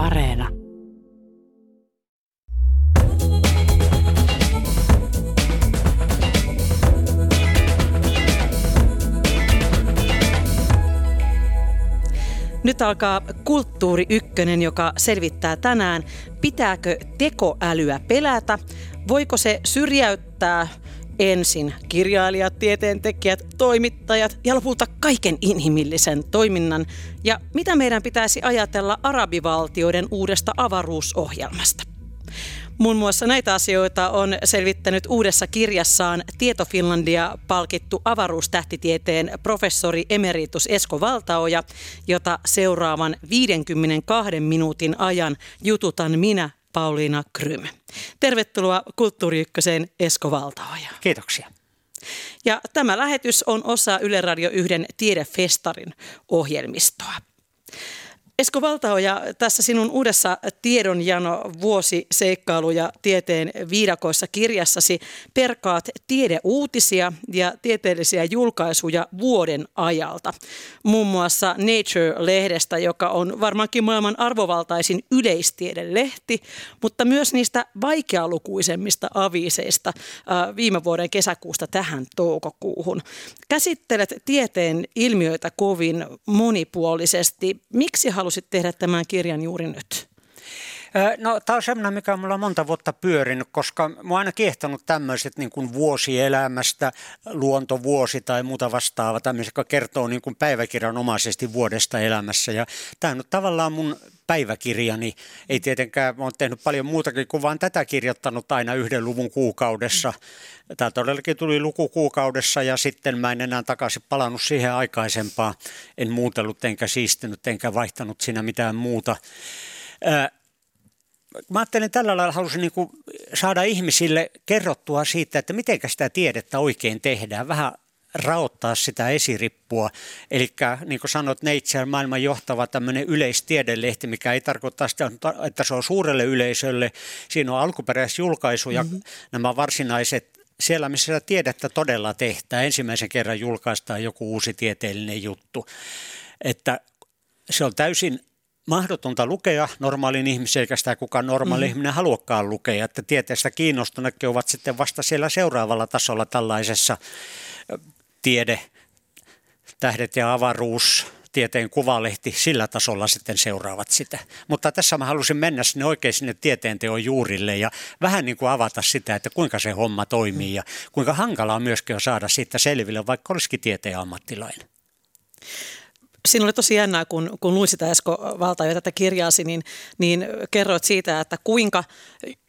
Areena. Nyt alkaa Kulttuuri Ykkönen, joka selvittää tänään, pitääkö tekoälyä pelätä, voiko se syrjäyttää ensin kirjailijat, tieteentekijät, toimittajat ja lopulta kaiken inhimillisen toiminnan ja mitä meidän pitäisi ajatella arabivaltioiden uudesta avaruusohjelmasta. Muun muassa näitä asioita on selvittänyt uudessa kirjassaan Tieto Finlandia palkittu avaruustähtitieteen professori emeritus Esko Valtaoja, jota seuraavan 52 minuutin ajan jututan minä, Pauliina Krym. Tervetuloa Kulttuuri Ykköseen Esko Valtaoja. Kiitoksia. Ja tämä lähetys on osa Yle Radio 1 Tiedefestarin ohjelmistoa. Esko Valtaoja, tässä sinun uudessa tiedonjano vuosiseikkailu ja tieteen viidakoissa kirjassasi perkaat tiedeuutisia ja tieteellisiä julkaisuja vuoden ajalta. Muun muassa Nature-lehdestä, joka on varmaankin maailman arvovaltaisin yleistiedelehti, mutta myös niistä vaikealukuisemmista aviseista viime vuoden kesäkuusta tähän toukokuuhun. Käsittelet tieteen ilmiöitä kovin monipuolisesti. Miksi haluat halusit tehdä tämän kirjan juuri nyt? No tämä on sellainen, mikä on mulla monta vuotta pyörinyt, koska mä oon aina kiehtonut tämmöiset niin kuin vuosielämästä, luontovuosi tai muuta vastaavaa, tämmöiset, joka kertoo niin kuin päiväkirjanomaisesti vuodesta elämässä. Ja tämä on tavallaan mun päiväkirjani. Ei tietenkään, mä oon tehnyt paljon muutakin kuin vaan tätä kirjoittanut aina yhden luvun kuukaudessa. Tämä todellakin tuli luku kuukaudessa ja sitten mä en enää takaisin palannut siihen aikaisempaan. En muutellut enkä siistinyt enkä vaihtanut siinä mitään muuta mä ajattelin tällä lailla, halusin niin saada ihmisille kerrottua siitä, että miten sitä tiedettä oikein tehdään. Vähän raottaa sitä esirippua. Eli niin kuin sanoit, Nature maailman johtava tämmöinen yleistiedelehti, mikä ei tarkoita sitä, että se on suurelle yleisölle. Siinä on alkuperäisjulkaisu ja mm-hmm. nämä varsinaiset siellä, missä tiedettä todella tehtää. Ensimmäisen kerran julkaistaan joku uusi tieteellinen juttu. Että se on täysin mahdotonta lukea normaalin ihmisen, eikä sitä kukaan normaali mm. ihminen haluakaan lukea. Että tieteestä kiinnostuneetkin ovat sitten vasta siellä seuraavalla tasolla tällaisessa tiede, tähdet ja avaruus, tieteen kuvalehti, sillä tasolla sitten seuraavat sitä. Mutta tässä mä halusin mennä sinne oikein sinne tieteenteon juurille ja vähän niin kuin avata sitä, että kuinka se homma toimii ja kuinka hankalaa myöskin on saada siitä selville, vaikka olisikin tieteen ammattilainen. Siinä oli tosi jännää, kun, kun luin sitä Esko Valtaja tätä kirjaasi, niin, niin kerroit siitä, että kuinka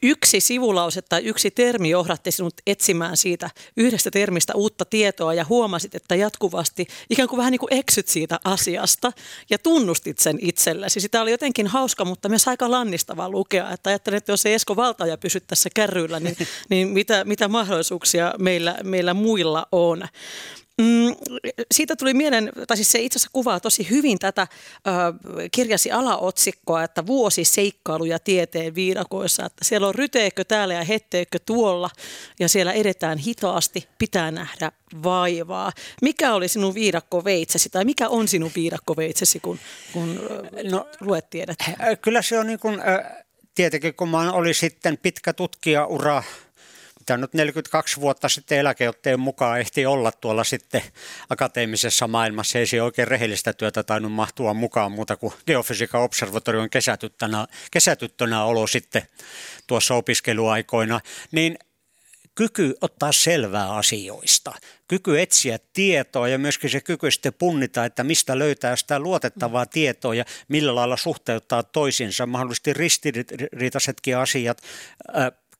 yksi sivulause tai yksi termi johdatti sinut etsimään siitä yhdestä termistä uutta tietoa ja huomasit, että jatkuvasti ikään kuin vähän niin kuin eksyt siitä asiasta ja tunnustit sen itsellesi. Sitä oli jotenkin hauska, mutta myös aika lannistavaa lukea, että ajattelin, että jos ei Esko Valtaja pysy tässä kärryillä, niin, niin mitä, mitä mahdollisuuksia meillä, meillä muilla on. Mm, siitä tuli mieleen, tai siis se itse asiassa kuvaa tosi hyvin tätä ö, kirjasi alaotsikkoa, että vuosi seikkailuja tieteen viidakoissa, että siellä on ryteekö täällä ja hetteekö tuolla ja siellä edetään hitaasti, pitää nähdä vaivaa. Mikä oli sinun viidakkoveitsesi tai mikä on sinun viidakkoveitsesi, kun, kun no, luet tiedettä? Kyllä se on niin kuin, tietenkin kun mä olin sitten pitkä tutkijaura Tämä nyt 42 vuotta sitten eläkeotteen mukaan ehti olla tuolla sitten akateemisessa maailmassa. Ei se oikein rehellistä työtä tainnut mahtua mukaan muuta kuin geofysiikan observatorion kesätyttönä, kesätyttönä olo sitten tuossa opiskeluaikoina. Niin kyky ottaa selvää asioista, kyky etsiä tietoa ja myöskin se kyky sitten punnita, että mistä löytää sitä luotettavaa tietoa ja millä lailla suhteuttaa toisinsa, mahdollisesti ristiriitaisetkin asiat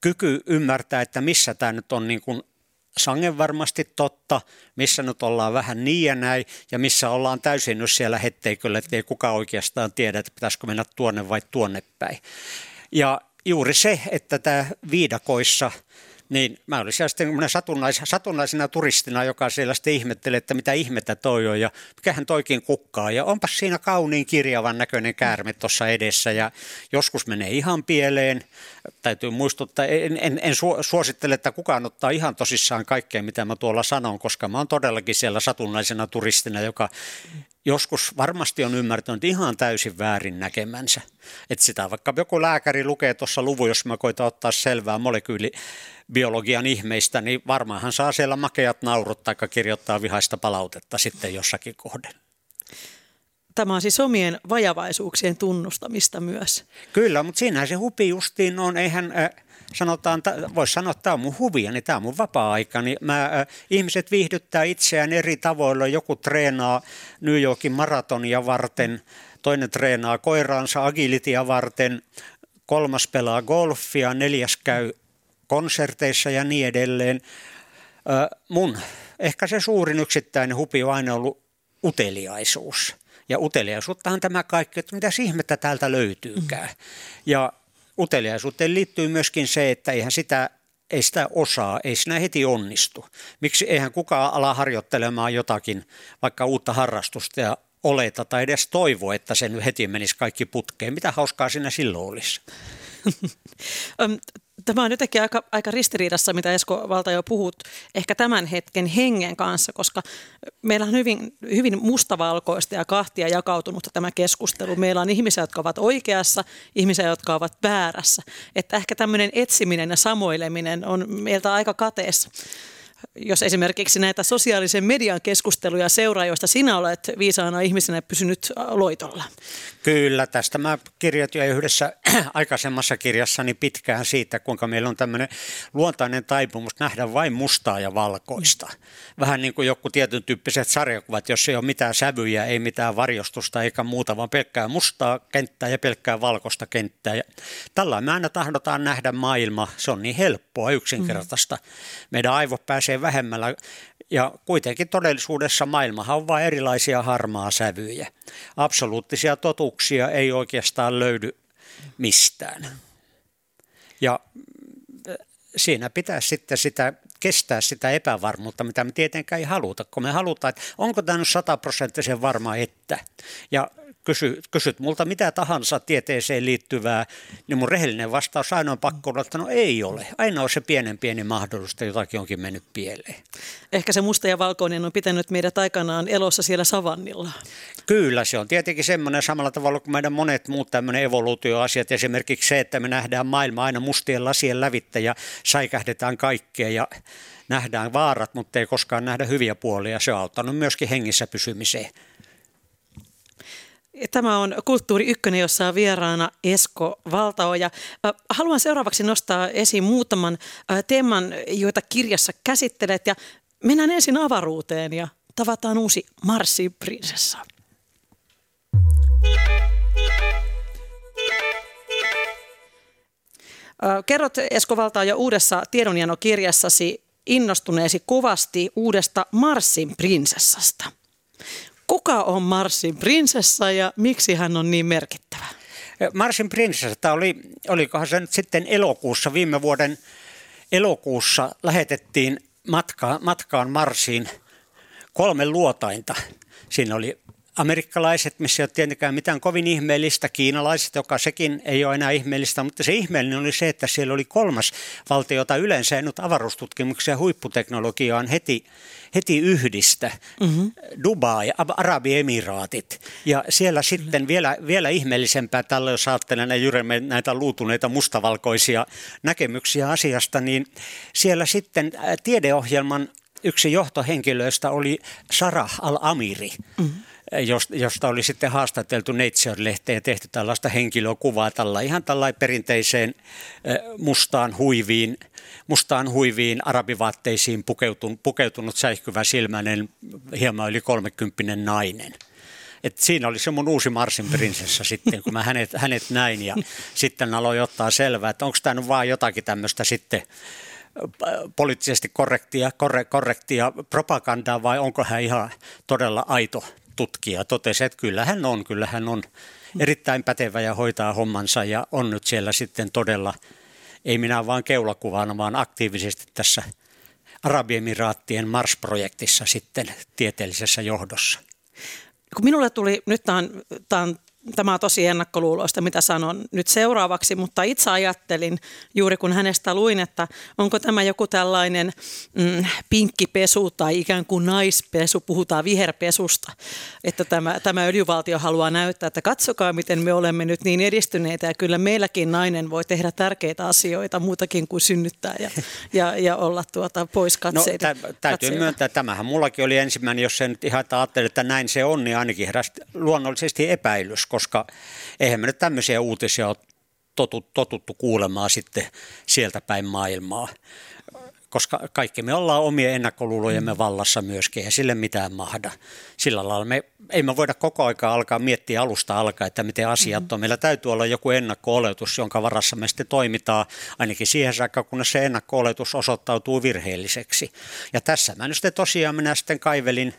kyky ymmärtää, että missä tämä nyt on niin kuin sangen varmasti totta, missä nyt ollaan vähän niin ja näin, ja missä ollaan täysin nyt siellä hetteiköllä, että ei kukaan oikeastaan tiedä, että pitäisikö mennä tuonne vai tuonne päin. Ja juuri se, että tämä viidakoissa Niin, mä olin siellä sitten satunnais, satunnaisena turistina, joka siellä sitten ihmettelee, että mitä ihmettä toi on ja mikähän toikin kukkaa. Ja onpas siinä kauniin kirjavan näköinen käärme tuossa edessä ja joskus menee ihan pieleen. Täytyy muistuttaa, en, en, en suosittele, että kukaan ottaa ihan tosissaan kaikkea, mitä mä tuolla sanon, koska mä oon todellakin siellä satunnaisena turistina, joka joskus varmasti on ymmärtänyt ihan täysin väärin näkemänsä. Että sitä vaikka joku lääkäri lukee tuossa luvun, jos mä koitan ottaa selvää molekyylibiologian ihmeistä, niin varmaan hän saa siellä makeat naurut tai kirjoittaa vihaista palautetta sitten jossakin kohden. Tämä on siis omien vajavaisuuksien tunnustamista myös. Kyllä, mutta siinähän se hupi justiin on. Eihän... Äh, sanotaan, voisi sanoa, että tämä on mun huvia, niin tämä on mun vapaa-aika. Niin mä, äh, ihmiset viihdyttää itseään eri tavoilla. Joku treenaa New Yorkin maratonia varten, toinen treenaa koiraansa agilitia varten, kolmas pelaa golfia, neljäs käy konserteissa ja niin edelleen. Mun ehkä se suurin yksittäinen hupi on aina ollut uteliaisuus. Ja uteliaisuuttahan tämä kaikki, että mitä ihmettä täältä löytyykään. Mm. Ja uteliaisuuteen liittyy myöskin se, että eihän sitä ei sitä osaa, ei siinä heti onnistu. Miksi eihän kukaan ala harjoittelemaan jotakin, vaikka uutta harrastusta ja oleta tai edes toivo, että se nyt heti menisi kaikki putkeen. Mitä hauskaa siinä silloin olisi? Tämä on jotenkin aika, aika ristiriidassa, mitä Esko Valta jo puhut, ehkä tämän hetken hengen kanssa, koska meillä on hyvin, hyvin mustavalkoista ja kahtia jakautunutta tämä keskustelu. Meillä on ihmisiä, jotka ovat oikeassa, ihmisiä, jotka ovat väärässä. Että ehkä tämmöinen etsiminen ja samoileminen on meiltä aika kateessa jos esimerkiksi näitä sosiaalisen median keskusteluja seuraa, joista sinä olet viisaana ihmisenä pysynyt loitolla? Kyllä, tästä mä kirjoitin yhdessä aikaisemmassa kirjassani pitkään siitä, kuinka meillä on tämmöinen luontainen taipumus nähdä vain mustaa ja valkoista. Vähän niin kuin joku tietyn tyyppiset sarjakuvat, jos ei ole mitään sävyjä, ei mitään varjostusta eikä muuta, vaan pelkkää mustaa kenttää ja pelkkää valkoista kenttää. Ja tällä me aina tahdotaan nähdä maailma, se on niin helppoa, yksinkertaista. Mm. Meidän aivot pääsee vähemmällä ja kuitenkin todellisuudessa maailmahan on vain erilaisia harmaa sävyjä. Absoluuttisia totuuksia ei oikeastaan löydy mistään. Ja äh, siinä pitää sitten sitä, kestää sitä epävarmuutta, mitä me tietenkään ei haluta, kun me halutaan, että onko tämä nyt sataprosenttisen varma, että. Ja kysy, kysyt multa mitä tahansa tieteeseen liittyvää, niin mun rehellinen vastaus aina on pakko olla, että no ei ole. Aina on se pienen pieni mahdollista, jotakin onkin mennyt pieleen. Ehkä se musta ja valkoinen on pitänyt meidät aikanaan elossa siellä savannilla. Kyllä, se on tietenkin semmoinen samalla tavalla kuin meidän monet muut tämmöinen evoluutioasiat. Esimerkiksi se, että me nähdään maailma aina mustien lasien lävittä ja säikähdetään kaikkea ja nähdään vaarat, mutta ei koskaan nähdä hyviä puolia. Se on auttanut myöskin hengissä pysymiseen. Tämä on Kulttuuri Ykkönen, jossa on vieraana Esko Valtaoja. Haluan seuraavaksi nostaa esiin muutaman teeman, joita kirjassa käsittelet. Ja mennään ensin avaruuteen ja tavataan uusi Marsin prinsessa. Kerrot Esko Valtaoja uudessa tiedonjanokirjassasi innostuneesi kovasti uudesta Marsin prinsessasta. Kuka on Marsin prinsessa ja miksi hän on niin merkittävä? Marsin prinsessa oli, olikohan se nyt sitten elokuussa, viime vuoden elokuussa lähetettiin matka, matkaan Marsiin kolme luotainta. Siinä oli amerikkalaiset, missä ei ole tietenkään mitään kovin ihmeellistä, kiinalaiset, joka sekin ei ole enää ihmeellistä, mutta se ihmeellinen oli se, että siellä oli kolmas valtio, jota yleensä ei nyt avaruustutkimuksia ja huipputeknologiaan heti, heti yhdistä, mm-hmm. Dubai, Arabiemiraatit. Ja siellä sitten vielä, vielä ihmeellisempää tällä, jos ajattelen jyremme näitä luutuneita mustavalkoisia näkemyksiä asiasta, niin siellä sitten tiedeohjelman yksi johtohenkilöistä oli Sarah al-Amiri. Mm-hmm josta oli sitten haastateltu Nature-lehteen ja tehty tällaista henkilökuvaa tällä ihan tällainen perinteiseen mustaan huiviin, mustaan huiviin arabivaatteisiin pukeutunut, pukeutunut säihkyvä silmäinen, hieman yli kolmekymppinen nainen. Et siinä oli se mun uusi Marsin prinsessa sitten, kun mä hänet, hänet näin ja sitten aloin ottaa selvää, että onko tämä nyt vaan jotakin tämmöistä sitten poliittisesti korrektia, korre, korrektia propagandaa vai onko hän ihan todella aito tutkija totesi, että kyllä hän on, kyllä hän on erittäin pätevä ja hoitaa hommansa ja on nyt siellä sitten todella ei minä vaan keulakuvana, vaan aktiivisesti tässä Arabiemiraattien Mars-projektissa sitten tieteellisessä johdossa. Kun minulle tuli, nyt tämä on, tämä on tämä on tosi ennakkoluuloista, mitä sanon nyt seuraavaksi, mutta itse ajattelin juuri kun hänestä luin, että onko tämä joku tällainen mm, pinkkipesu tai ikään kuin naispesu, puhutaan viherpesusta, että tämä, tämä öljyvaltio haluaa näyttää, että katsokaa miten me olemme nyt niin edistyneitä ja kyllä meilläkin nainen voi tehdä tärkeitä asioita muutakin kuin synnyttää ja, ja, ja olla tuota pois katseita. No, tä, täytyy katseita. myöntää, tämähän mullakin oli ensimmäinen, jos sen nyt ihan ajattelin, että näin se on, niin ainakin heräsi luonnollisesti epäilys, koska eihän me nyt tämmöisiä uutisia ole totuttu, totuttu kuulemaan sitten sieltä päin maailmaa koska kaikki me ollaan omien ennakkoluulojemme vallassa myöskin, ja sille mitään mahda. Sillä lailla me ei me voida koko aika alkaa miettiä alusta alkaa, että miten asiat mm-hmm. on. Meillä täytyy olla joku ennakko-oletus, jonka varassa me sitten toimitaan, ainakin siihen saakka, kunnes se ennakko-oletus osoittautuu virheelliseksi. Ja tässä mä nyt sitten tosiaan minä sitten kaivelin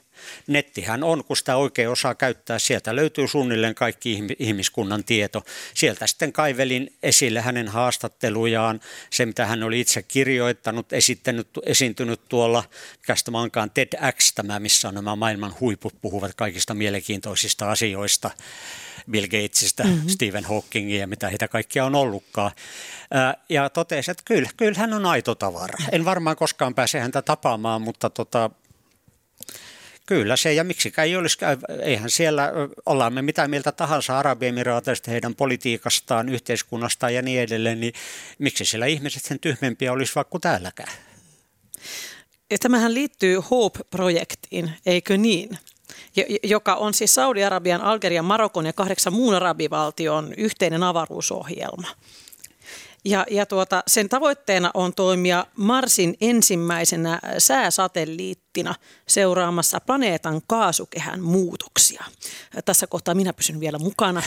nettihän on, kun sitä oikein osaa käyttää. Sieltä löytyy suunnilleen kaikki ihmiskunnan tieto. Sieltä sitten kaivelin esille hänen haastattelujaan, se mitä hän oli itse kirjoittanut, esittänyt, esiintynyt tuolla, mikä tämä onkaan TEDx, tämä, missä on nämä maailman huiput puhuvat kaikista mielenkiintoisista asioista. Bill Gatesista, mm-hmm. Stephen Hawkingia ja mitä heitä kaikkia on ollutkaan. Ja totesi, että kyllä, kyllä hän on aito tavara. En varmaan koskaan pääse häntä tapaamaan, mutta tota, Kyllä se, ja miksikään ei olisi, eihän siellä, ollaan me mitä mieltä tahansa Arabiemiraateista, heidän politiikastaan, yhteiskunnastaan ja niin edelleen, niin miksi siellä ihmiset sen tyhmempiä olisi vaikka täälläkään? Ja tämähän liittyy HOPE-projektiin, eikö niin? joka on siis Saudi-Arabian, Algerian, Marokon ja kahdeksan muun arabivaltion yhteinen avaruusohjelma. Ja, ja tuota, sen tavoitteena on toimia Marsin ensimmäisenä sääsatelliittina seuraamassa planeetan kaasukehän muutoksia. Tässä kohtaa minä pysyn vielä mukana.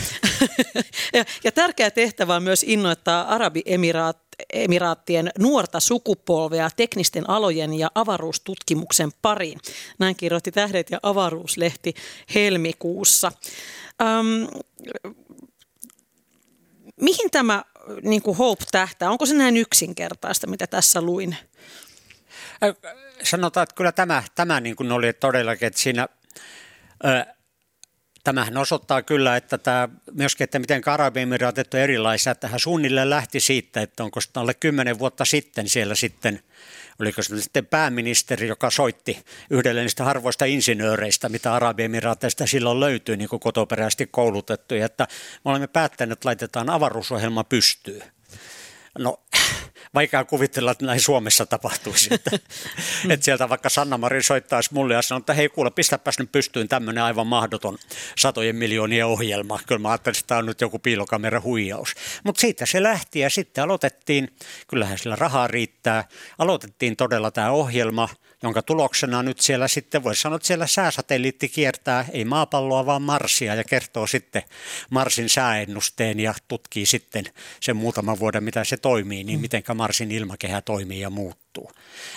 ja, ja tärkeä tehtävä on myös innoittaa Arabiemiraat emiraattien nuorta sukupolvea teknisten alojen ja avaruustutkimuksen pariin. Näin kirjoitti Tähdet ja avaruuslehti helmikuussa. Um, mihin tämä niin kuin Hope tähtää? Onko se näin yksinkertaista, mitä tässä luin? Sanotaan, että kyllä tämä, tämä niin kuin oli todellakin, että siinä Tämähän osoittaa kyllä, että tämä, myöskin, että miten Arabiemiraatit on erilaisia, että hän suunnilleen lähti siitä, että onko alle kymmenen vuotta sitten siellä sitten, oliko se sitten pääministeri, joka soitti yhdelle niistä harvoista insinööreistä, mitä Arabiemiraateista silloin löytyy, niin kuin kotoperäisesti koulutettuja, että me olemme päättäneet, että laitetaan avaruusohjelma pystyyn. No vaikea kuvitella, että näin Suomessa tapahtuisi. Että, että sieltä vaikka Sanna Marin soittaisi mulle ja sanoo, että hei kuule, pistäpäs nyt pystyyn tämmöinen aivan mahdoton satojen miljoonien ohjelma. Kyllä mä ajattelin, että tämä on nyt joku piilokamera huijaus. Mutta siitä se lähti ja sitten aloitettiin, kyllähän sillä rahaa riittää, aloitettiin todella tämä ohjelma – jonka tuloksena nyt siellä sitten, voisi sanoa, että siellä sääsatelliitti kiertää ei maapalloa, vaan Marsia ja kertoo sitten Marsin sääennusteen ja tutkii sitten sen muutaman vuoden, mitä se toimii, niin mm. miten Marsin ilmakehä toimii ja muuttuu.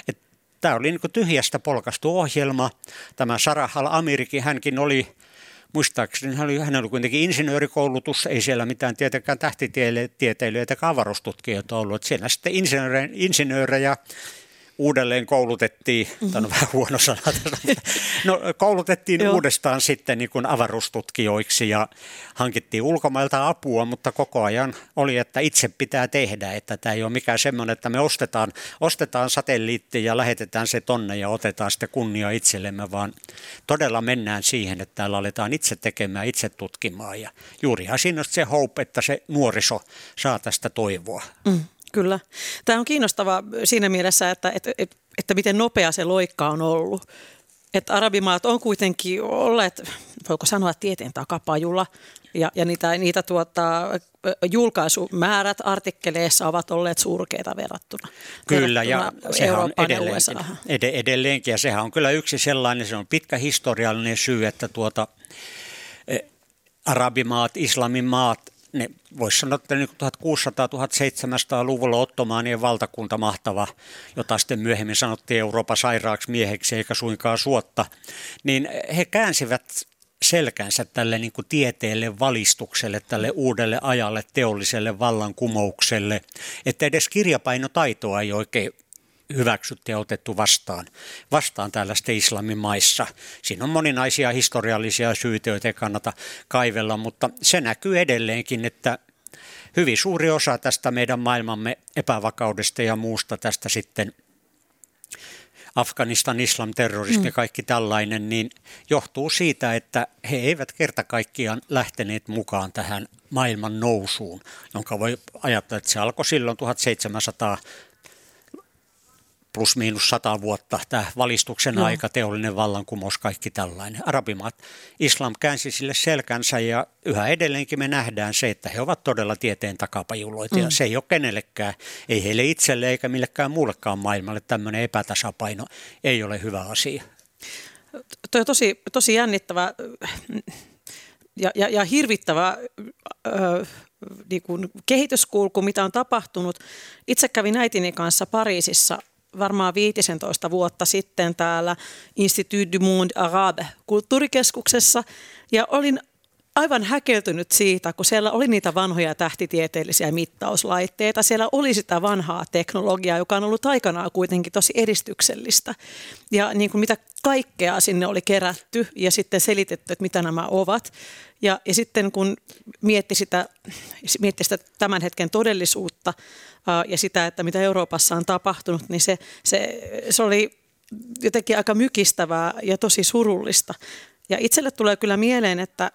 Et Tämä oli niin tyhjästä polkastu ohjelma. Tämä Sarah Al-Amirikin, hänkin oli muistaakseni hän oli, hänellä oli kuitenkin insinöörikoulutus, ei siellä mitään tietenkään tähtitieteilijöitä eikä avaruustutkijoita ollut. Että siellä sitten insinöörejä, insinöörejä uudelleen koulutettiin, mm-hmm. tämä on vähän huono sana, no, koulutettiin uudestaan sitten niin kuin avaruustutkijoiksi ja hankittiin ulkomailta apua, mutta koko ajan oli, että itse pitää tehdä, että tämä ei ole mikään semmoinen, että me ostetaan, ostetaan satelliitti ja lähetetään se tonne ja otetaan sitten kunnia itsellemme, vaan todella mennään siihen, että täällä aletaan itse tekemään, itse tutkimaan ja juurihan siinä on se hope, että se nuoriso saa tästä toivoa. Mm. Kyllä. Tämä on kiinnostava siinä mielessä, että, että, että, että miten nopea se loikka on ollut. Että arabimaat on kuitenkin olleet, voiko sanoa, tieteen takapajulla. Ja, ja niitä, niitä tuota, julkaisumäärät artikkeleissa ovat olleet surkeita verrattuna. Kyllä, verrattuna ja sehän on edelleenkin, ed- edelleenkin. Ja sehän on kyllä yksi sellainen, se on pitkä historiallinen syy, että tuota, e, arabimaat, islamimaat – ne voisi sanoa, että niin 1600-1700-luvulla ottomaanien valtakunta mahtava, jota sitten myöhemmin sanottiin Euroopan sairaaksi mieheksi eikä suinkaan suotta, niin he käänsivät selkänsä tälle niin kuin tieteelle, valistukselle, tälle uudelle ajalle, teolliselle vallankumoukselle, että edes kirjapainotaitoa ei oikein hyväksytty ja otettu vastaan, vastaan tällaisten islamin maissa. Siinä on moninaisia historiallisia syitä, joita ei kannata kaivella, mutta se näkyy edelleenkin, että hyvin suuri osa tästä meidän maailmamme epävakaudesta ja muusta tästä sitten Afganistan, islam, terrorismi ja mm. kaikki tällainen, niin johtuu siitä, että he eivät kerta kaikkiaan lähteneet mukaan tähän maailman nousuun, jonka voi ajatella, että se alkoi silloin 1700 plus miinus sata vuotta, tämä valistuksen no. aika, teollinen vallankumous, kaikki tällainen. Arabimaat, islam käänsi sille selkänsä ja yhä edelleenkin me nähdään se, että he ovat todella tieteen takapajuloita mm. ja se ei ole kenellekään, ei heille itselle eikä millekään muullekaan maailmalle tämmöinen epätasapaino ei ole hyvä asia. Tuo on tosi, tosi jännittävä ja, ja, ja hirvittävä ö, niin kuin kehityskulku, mitä on tapahtunut. Itse kävin äitini kanssa Pariisissa varmaan 15 vuotta sitten täällä Institut du Monde Arabe kulttuurikeskuksessa. Ja olin aivan häkeltynyt siitä, kun siellä oli niitä vanhoja tähtitieteellisiä mittauslaitteita. Siellä oli sitä vanhaa teknologiaa, joka on ollut aikanaan kuitenkin tosi edistyksellistä. Ja niin kuin mitä kaikkea sinne oli kerätty ja sitten selitetty, että mitä nämä ovat. Ja, ja sitten kun mietti sitä, mietti sitä tämän hetken todellisuutta ja sitä, että mitä Euroopassa on tapahtunut, niin se, se, se oli jotenkin aika mykistävää ja tosi surullista. Ja itselle tulee kyllä mieleen, että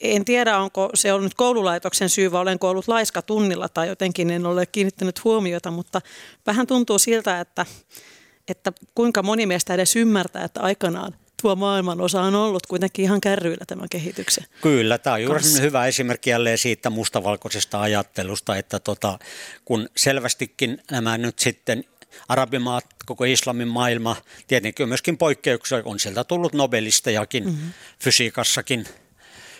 en tiedä, onko se ollut koululaitoksen syy vai olenko ollut laiska tunnilla tai jotenkin en ole kiinnittänyt huomiota, mutta vähän tuntuu siltä, että, että kuinka moni meistä edes ymmärtää, että aikanaan tuo maailman osa on ollut kuitenkin ihan kärryillä tämän kehityksen. Kyllä, tämä on juuri hyvä esimerkki jälleen siitä mustavalkoisesta ajattelusta, että tota, kun selvästikin nämä nyt sitten arabimaat, koko islamin maailma, tietenkin myöskin poikkeuksia, on sieltä tullut nobelistejakin mm-hmm. fysiikassakin,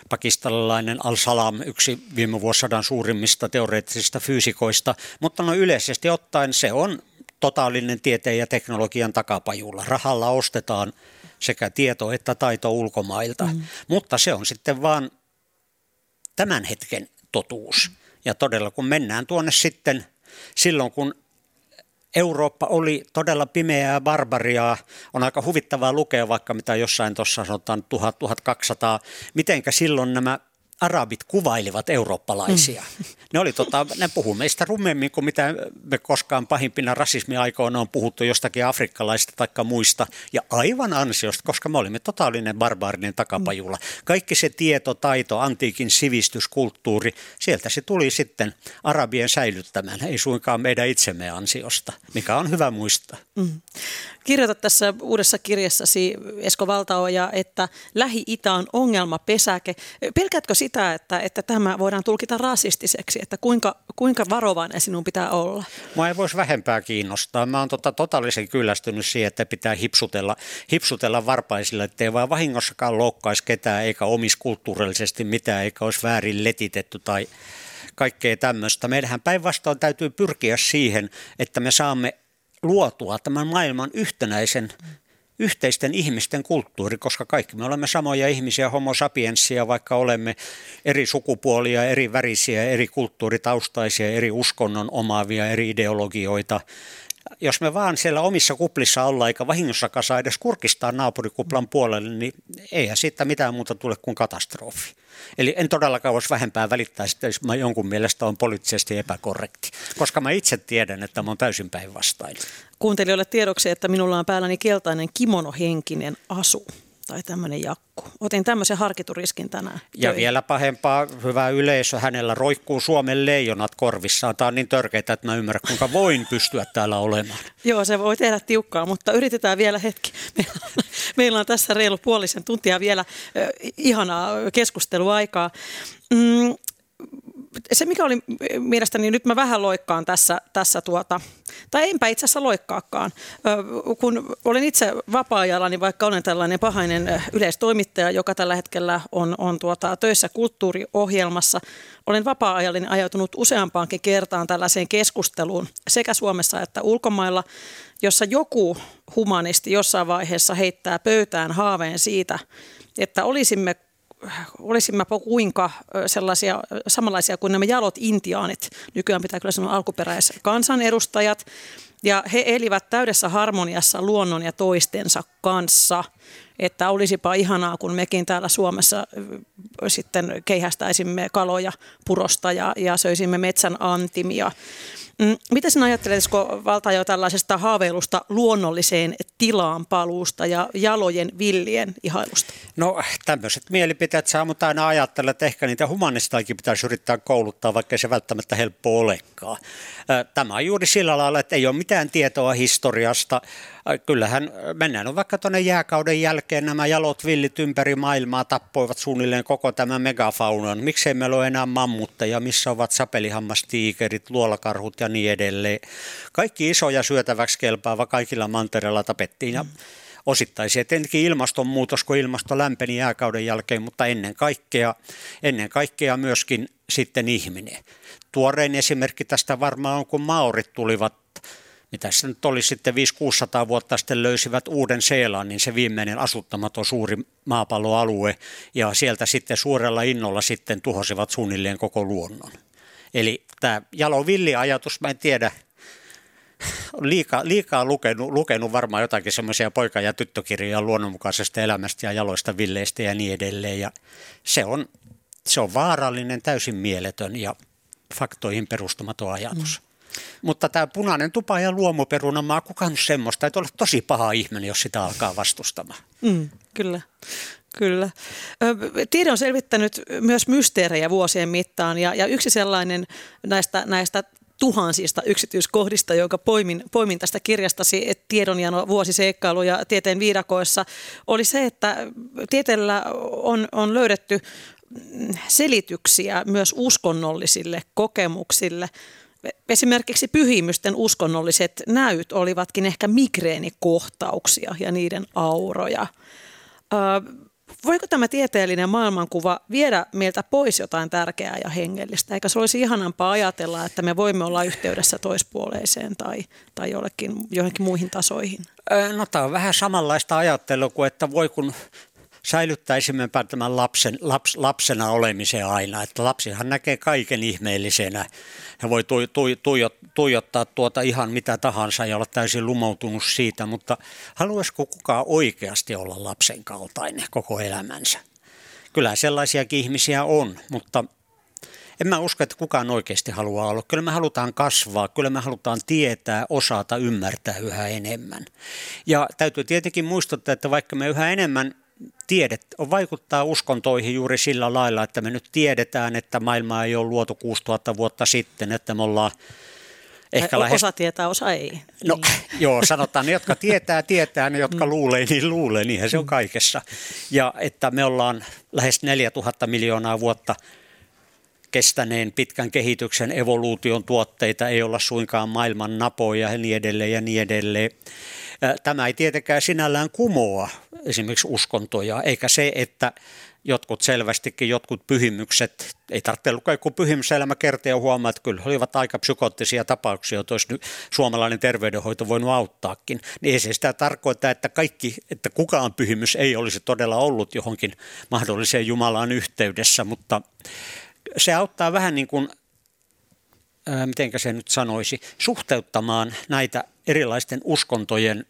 pakistanilainen Al-Salam, yksi viime vuosisadan suurimmista teoreettisista fyysikoista, mutta no yleisesti ottaen se on totaalinen tieteen ja teknologian takapajulla. Rahalla ostetaan sekä tieto että taito ulkomailta, mm. mutta se on sitten vaan tämän hetken totuus. Ja todella kun mennään tuonne sitten silloin, kun Eurooppa oli todella pimeää barbariaa. On aika huvittavaa lukea vaikka mitä jossain tuossa sanotaan 1000-1200, mitenkä silloin nämä arabit kuvailivat eurooppalaisia. Mm. Ne, oli tota, ne puhuu meistä rumemmin kuin mitä me koskaan pahimpina rasismiaikoina on puhuttu jostakin afrikkalaista tai muista. Ja aivan ansiosta, koska me olimme totaalinen barbaarinen takapajula. Kaikki se tieto, taito, antiikin sivistys, kulttuuri, sieltä se tuli sitten arabien säilyttämään, ei suinkaan meidän itsemme ansiosta, mikä on hyvä muistaa. Mm. Kirjoitat tässä uudessa kirjassasi Esko Valtaoja, että Lähi-Itä on ongelmapesäke. Pelkäätkö sitä, että, että tämä voidaan tulkita rasistiseksi, että kuinka, kuinka varovainen sinun pitää olla? Mä ei voisi vähempää kiinnostaa. Mä oon tota totaalisen kyllästynyt siihen, että pitää hipsutella, hipsutella varpaisilla, ettei vaan vahingossakaan loukkaisi ketään, eikä omis kulttuurillisesti mitään, eikä olisi väärin letitetty tai kaikkea tämmöistä. Meidän päinvastoin täytyy pyrkiä siihen, että me saamme luotua tämän maailman yhtenäisen yhteisten ihmisten kulttuuri, koska kaikki me olemme samoja ihmisiä, homo sapiensia, vaikka olemme eri sukupuolia, eri värisiä, eri kulttuuritaustaisia, eri uskonnon omaavia, eri ideologioita. Jos me vaan siellä omissa kuplissa ollaan eikä vahingossakaan saa edes kurkistaa naapurikuplan puolelle, niin eihän siitä mitään muuta tule kuin katastrofi. Eli en todellakaan voisi vähempää välittää sitä, jos mä jonkun mielestä on poliittisesti epäkorrekti, koska mä itse tiedän, että mä oon täysin päinvastainen. Kuuntelijoille tiedoksi, että minulla on päälläni keltainen kimonohenkinen asu tai tämmöinen jakku. Otin tämmöisen harkituriskin tänään. Ja töihin. vielä pahempaa, hyvä yleisö, hänellä roikkuu Suomen leijonat korvissaan. Tämä on niin törkeää, että mä ymmärrän, kuinka voin pystyä täällä olemaan. Joo, se voi tehdä tiukkaa, mutta yritetään vielä hetki. Meillä on, meillä on tässä reilu puolisen tuntia vielä äh, ihanaa keskusteluaikaa. Mm, se mikä oli mielestäni, niin nyt mä vähän loikkaan tässä, tässä tuota, tai enpä itse asiassa loikkaakaan. Kun olen itse vapaa-ajalla, niin vaikka olen tällainen pahainen yleistoimittaja, joka tällä hetkellä on, on tuota, töissä kulttuuriohjelmassa, olen vapaa-ajallani ajautunut useampaankin kertaan tällaiseen keskusteluun sekä Suomessa että ulkomailla, jossa joku humanisti jossain vaiheessa heittää pöytään haaveen siitä, että olisimme olisimmepa kuinka sellaisia samanlaisia kuin nämä jalot intiaanit. Nykyään pitää kyllä sanoa alkuperäiset kansanedustajat. Ja he elivät täydessä harmoniassa luonnon ja toistensa kanssa. Että olisipa ihanaa, kun mekin täällä Suomessa sitten keihästäisimme kaloja purosta ja, ja söisimme metsän antimia. Mm, Miten sinä ajatteletko valta jo tällaisesta haaveilusta luonnolliseen tilaan paluusta ja jalojen villien ihailusta? No tämmöiset mielipiteet saa mutta aina ajatella, että ehkä niitä humanistaikin pitäisi yrittää kouluttaa, vaikka se välttämättä helppo olekaan. Tämä on juuri sillä lailla, että ei ole mitään tietoa historiasta. Kyllähän mennään on vaikka tuonne jääkauden jälkeen nämä jalot villit ympäri maailmaa tappoivat suunnilleen koko tämän megafaunan. Miksei meillä ole enää mammutteja, missä ovat sapelihammastiikerit, luolakarhut ja niin edelleen. Kaikki isoja syötäväksi kelpaava kaikilla mantereilla tapettiin ja osittaisi tietenkin ilmastonmuutos, kun ilmasto lämpeni jääkauden jälkeen, mutta ennen kaikkea, ennen kaikkea myöskin sitten ihminen. Tuorein esimerkki tästä varmaan on, kun maorit tulivat mitä se nyt oli sitten 500-600 vuotta sitten löysivät uuden Seelannin, se viimeinen asuttamaton suuri maapalloalue, ja sieltä sitten suurella innolla sitten tuhosivat suunnilleen koko luonnon. Eli tämä Jalo Villi-ajatus, mä en tiedä, liikaa, liikaa lukenut, lukenut varmaan jotakin semmoisia poika- ja tyttökirjoja luonnonmukaisesta elämästä ja jaloista villeistä ja niin edelleen. Ja se, on, se on vaarallinen, täysin mieletön ja faktoihin perustumaton ajatus. Mm. Mutta tämä punainen tupa ja luomuperuna, mä kukaan semmoista, että olet tosi paha ihminen, jos sitä alkaa vastustamaan. Mm, kyllä. Kyllä. Tiede on selvittänyt myös mysteerejä vuosien mittaan ja, ja yksi sellainen näistä, näistä tuhansista yksityiskohdista, jonka poimin, poimin tästä kirjastasi Tiedonjano vuosiseikkailu ja tieteen viidakoissa, oli se, että tieteellä on, on löydetty selityksiä myös uskonnollisille kokemuksille. Esimerkiksi pyhimysten uskonnolliset näyt olivatkin ehkä migreenikohtauksia ja niiden auroja. Voiko tämä tieteellinen maailmankuva viedä meiltä pois jotain tärkeää ja hengellistä? Eikä se olisi ihanampaa ajatella, että me voimme olla yhteydessä toispuoleiseen tai, tai jollekin, johonkin muihin tasoihin? No tämä on vähän samanlaista ajattelua kuin, että voi kun säilyttäisimme tämän lapsen, laps, lapsena olemisen aina. Että lapsihan näkee kaiken ihmeellisenä. Hän voi tui, tui, tuijottaa tuota ihan mitä tahansa ja olla täysin lumoutunut siitä, mutta haluaisiko kukaan oikeasti olla lapsen kaltainen koko elämänsä? Kyllä sellaisiakin ihmisiä on, mutta en mä usko, että kukaan oikeasti haluaa olla. Kyllä me halutaan kasvaa, kyllä me halutaan tietää, osata, ymmärtää yhä enemmän. Ja täytyy tietenkin muistuttaa, että vaikka me yhä enemmän tiedet, vaikuttaa uskontoihin juuri sillä lailla, että me nyt tiedetään, että maailma ei ole luotu 6000 vuotta sitten, että me ollaan Ehkä lähes... Osa tietää, osa ei. No niin. joo, sanotaan ne, jotka tietää, tietää, ne, jotka mm. luulee, niin luulee, niinhän se on mm. kaikessa. Ja että me ollaan lähes 4000 miljoonaa vuotta kestäneen pitkän kehityksen evoluution tuotteita, ei olla suinkaan maailman napoja ja niin edelleen ja niin edelleen. Tämä ei tietenkään sinällään kumoa esimerkiksi uskontoja, eikä se, että jotkut selvästikin, jotkut pyhimykset, ei tarvitse lukea joku pyhimyselämä kertoa ja huomaa, että kyllä olivat aika psykoottisia tapauksia, joita olisi nyt suomalainen terveydenhoito voinut auttaakin. Niin ei se sitä tarkoita, että kaikki, että kukaan pyhimys ei olisi todella ollut johonkin mahdolliseen Jumalaan yhteydessä, mutta se auttaa vähän niin kuin, miten se nyt sanoisi, suhteuttamaan näitä erilaisten uskontojen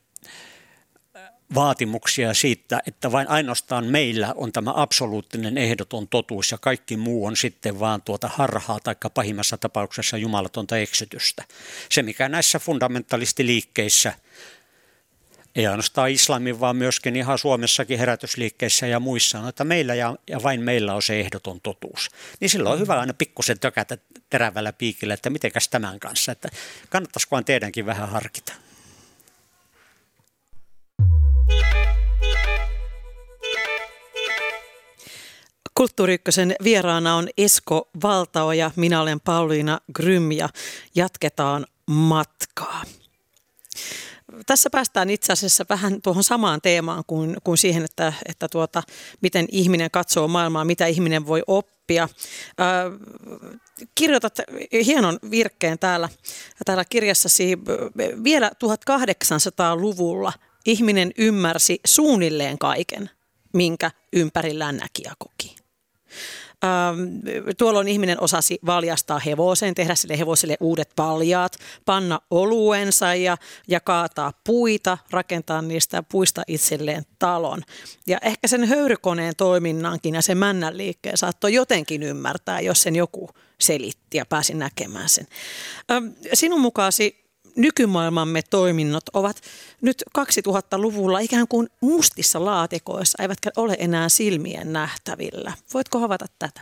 vaatimuksia siitä, että vain ainoastaan meillä on tämä absoluuttinen ehdoton totuus ja kaikki muu on sitten vaan tuota harhaa tai pahimmassa tapauksessa jumalatonta eksytystä. Se mikä näissä fundamentalistiliikkeissä, ei ainoastaan islamin, vaan myöskin ihan Suomessakin herätysliikkeissä ja muissa että meillä ja, ja vain meillä on se ehdoton totuus. Niin silloin on hyvä aina pikkusen tökätä terävällä piikillä, että mitenkäs tämän kanssa, että kannattaisikohan teidänkin vähän harkita. Kulttuuri vieraana on Esko Valtaoja, minä olen Pauliina Grym ja jatketaan matkaa. Tässä päästään itse asiassa vähän tuohon samaan teemaan kuin, kuin siihen, että, että tuota, miten ihminen katsoo maailmaa, mitä ihminen voi oppia. Äh, kirjoitat hienon virkkeen täällä, täällä kirjassasi vielä 1800-luvulla ihminen ymmärsi suunnilleen kaiken, minkä ympärillään näki ja koki. Ähm, tuolloin ihminen osasi valjastaa hevosen, tehdä sille hevoselle uudet paljaat, panna oluensa ja, ja kaataa puita, rakentaa niistä puista itselleen talon. Ja ehkä sen höyrykoneen toiminnankin ja sen männän liikkeen saattoi jotenkin ymmärtää, jos sen joku selitti ja pääsi näkemään sen. Ähm, sinun mukaasi nykymaailmamme toiminnot ovat nyt 2000-luvulla ikään kuin mustissa laatikoissa, eivätkä ole enää silmien nähtävillä. Voitko havaita tätä?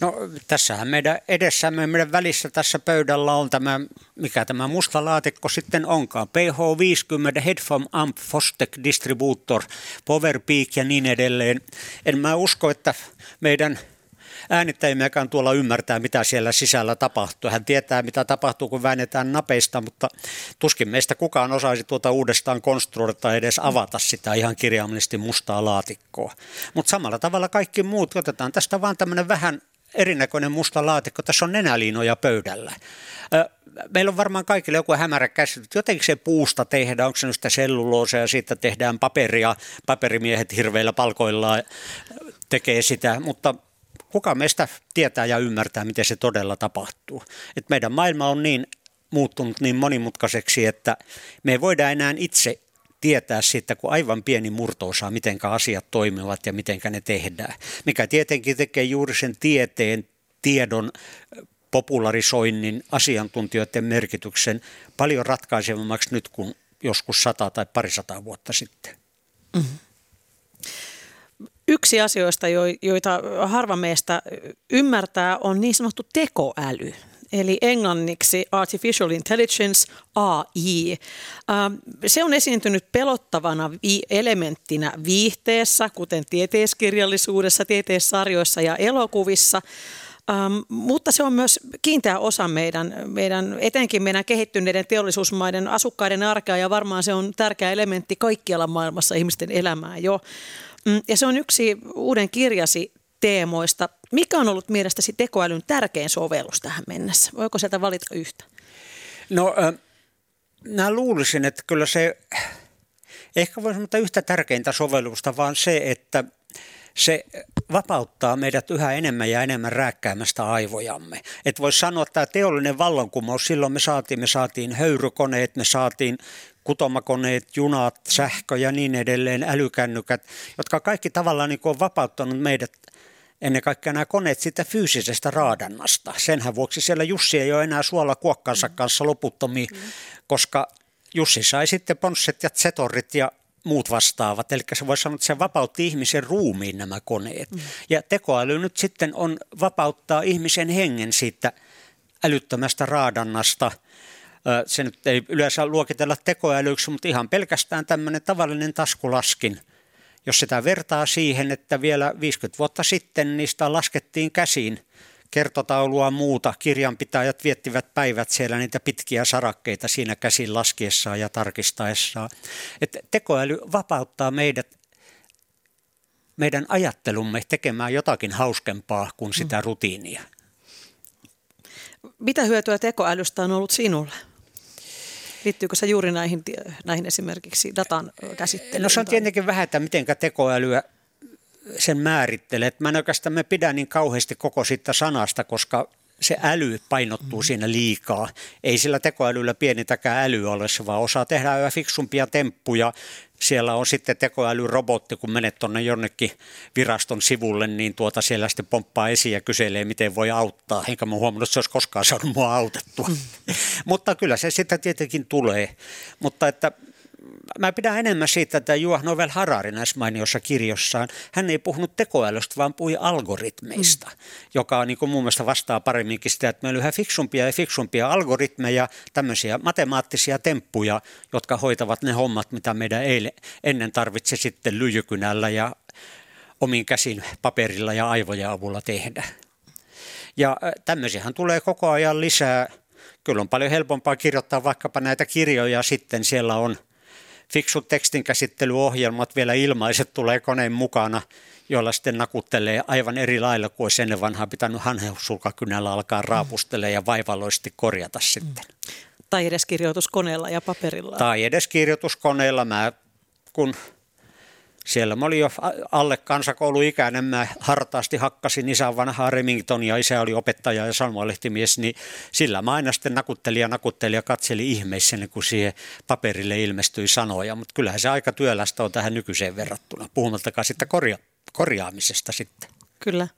No tässähän meidän edessämme, meidän välissä tässä pöydällä on tämä, mikä tämä musta laatikko sitten onkaan. PH50, Headphone Amp, Fostec Distributor, Powerpeak ja niin edelleen. En mä usko, että meidän äänittäjimmekaan tuolla ymmärtää, mitä siellä sisällä tapahtuu. Hän tietää, mitä tapahtuu, kun väännetään napeista, mutta tuskin meistä kukaan osaisi tuota uudestaan konstruoida tai edes avata sitä ihan kirjaimellisesti mustaa laatikkoa. Mutta samalla tavalla kaikki muut, otetaan tästä vaan tämmöinen vähän erinäköinen musta laatikko. Tässä on nenäliinoja pöydällä. Meillä on varmaan kaikille joku hämärä käsitys, jotenkin se puusta tehdään, onko se nyt sitä selluloosa ja siitä tehdään paperia, paperimiehet hirveillä palkoillaan tekee sitä, mutta kuka meistä tietää ja ymmärtää, miten se todella tapahtuu. Et meidän maailma on niin muuttunut niin monimutkaiseksi, että me ei voida enää itse tietää siitä, kun aivan pieni murtoosa, miten asiat toimivat ja miten ne tehdään. Mikä tietenkin tekee juuri sen tieteen, tiedon, popularisoinnin, asiantuntijoiden merkityksen paljon ratkaisevammaksi nyt kuin joskus sata tai parisataa vuotta sitten. Mm-hmm. Yksi asioista, joita harva meistä ymmärtää, on niin sanottu tekoäly eli englanniksi Artificial Intelligence, AI. Ähm, se on esiintynyt pelottavana elementtinä viihteessä, kuten tieteiskirjallisuudessa, tieteissarjoissa ja elokuvissa. Ähm, mutta se on myös kiinteä osa meidän, meidän, etenkin meidän kehittyneiden teollisuusmaiden asukkaiden arkea ja varmaan se on tärkeä elementti kaikkialla maailmassa ihmisten elämää jo. Mm, ja se on yksi uuden kirjasi teemoista. Mikä on ollut mielestäsi tekoälyn tärkein sovellus tähän mennessä? Voiko sieltä valita yhtä? No, äh, mä luulisin, että kyllä se, ehkä voisi sanoa yhtä tärkeintä sovellusta, vaan se, että se vapauttaa meidät yhä enemmän ja enemmän rääkkäämästä aivojamme. Et voisi sanoa, että tämä teollinen vallankumous, silloin me saatiin, me saatiin höyrykoneet, me saatiin kutomakoneet, junat, sähkö ja niin edelleen, älykännykät, jotka kaikki tavallaan niin on vapauttanut meidät ennen kaikkea nämä koneet siitä fyysisestä raadannasta. Senhän vuoksi siellä Jussi ei ole enää suola kuokkansa mm. kanssa loputtomiin, mm. koska Jussi sai sitten ponsset ja zetorit ja muut vastaavat. Eli se voi sanoa, että se vapautti ihmisen ruumiin nämä koneet. Mm. Ja tekoäly nyt sitten on vapauttaa ihmisen hengen siitä älyttömästä raadannasta. Se nyt ei yleensä luokitella tekoälyksi, mutta ihan pelkästään tämmöinen tavallinen taskulaskin – jos sitä vertaa siihen, että vielä 50 vuotta sitten niistä laskettiin käsiin kertotaulua muuta, kirjanpitäjät viettivät päivät siellä niitä pitkiä sarakkeita siinä käsin laskiessaan ja tarkistaessaan. Että tekoäly vapauttaa meidät meidän ajattelumme tekemään jotakin hauskempaa kuin sitä mm. rutiinia. Mitä hyötyä tekoälystä on ollut sinulle? Liittyykö se juuri näihin, näihin esimerkiksi datan käsittelyyn? No se on tietenkin vähän, että miten tekoälyä sen määrittelee. Mä en oikeastaan me pidä niin kauheasti koko siitä sanasta, koska se äly painottuu mm. siinä liikaa. Ei sillä tekoälyllä pienitäkään äly ole, se vaan osaa tehdä yhä fiksumpia temppuja. Siellä on sitten tekoälyrobotti, kun menet tuonne jonnekin viraston sivulle, niin tuota siellä sitten pomppaa esiin ja kyselee, miten voi auttaa. Enkä mä huomannut, että se olisi koskaan saanut mua autettua. Mm. Mutta kyllä se sitten tietenkin tulee. Mutta että mä pidän enemmän siitä, että Juha Novel Harari näissä mainiossa kirjossaan, hän ei puhunut tekoälystä, vaan puhui algoritmeista, mm. joka on niin kuin mun mielestä vastaa paremminkin sitä, että meillä on yhä fiksumpia ja fiksumpia algoritmeja, tämmöisiä matemaattisia temppuja, jotka hoitavat ne hommat, mitä meidän eilen, ennen tarvitse sitten lyijykynällä ja omin käsin paperilla ja aivojen avulla tehdä. Ja tämmöisiähän tulee koko ajan lisää. Kyllä on paljon helpompaa kirjoittaa vaikkapa näitä kirjoja sitten. Siellä on fiksut tekstinkäsittelyohjelmat vielä ilmaiset tulee koneen mukana, joilla sitten nakuttelee aivan eri lailla kuin olisi ennen vanhaa pitänyt hanheussulkakynällä alkaa raapustella ja vaivalloisesti korjata sitten. Tai edes kirjoituskoneella ja paperilla. Tai edes kirjoituskoneella. Mä kun siellä mä olin jo alle kansakouluikäinen, mä hartaasti hakkasin isän vanhaa Remingtonia, isä oli opettaja ja sanomalehtimies, niin sillä mä aina sitten nakuttelin ja nakuttelin ja katseli ihmeissäni, kun siihen paperille ilmestyi sanoja, mutta kyllähän se aika työlästä on tähän nykyiseen verrattuna, puhumattakaan sitten korja- korjaamisesta sitten. Kyllä.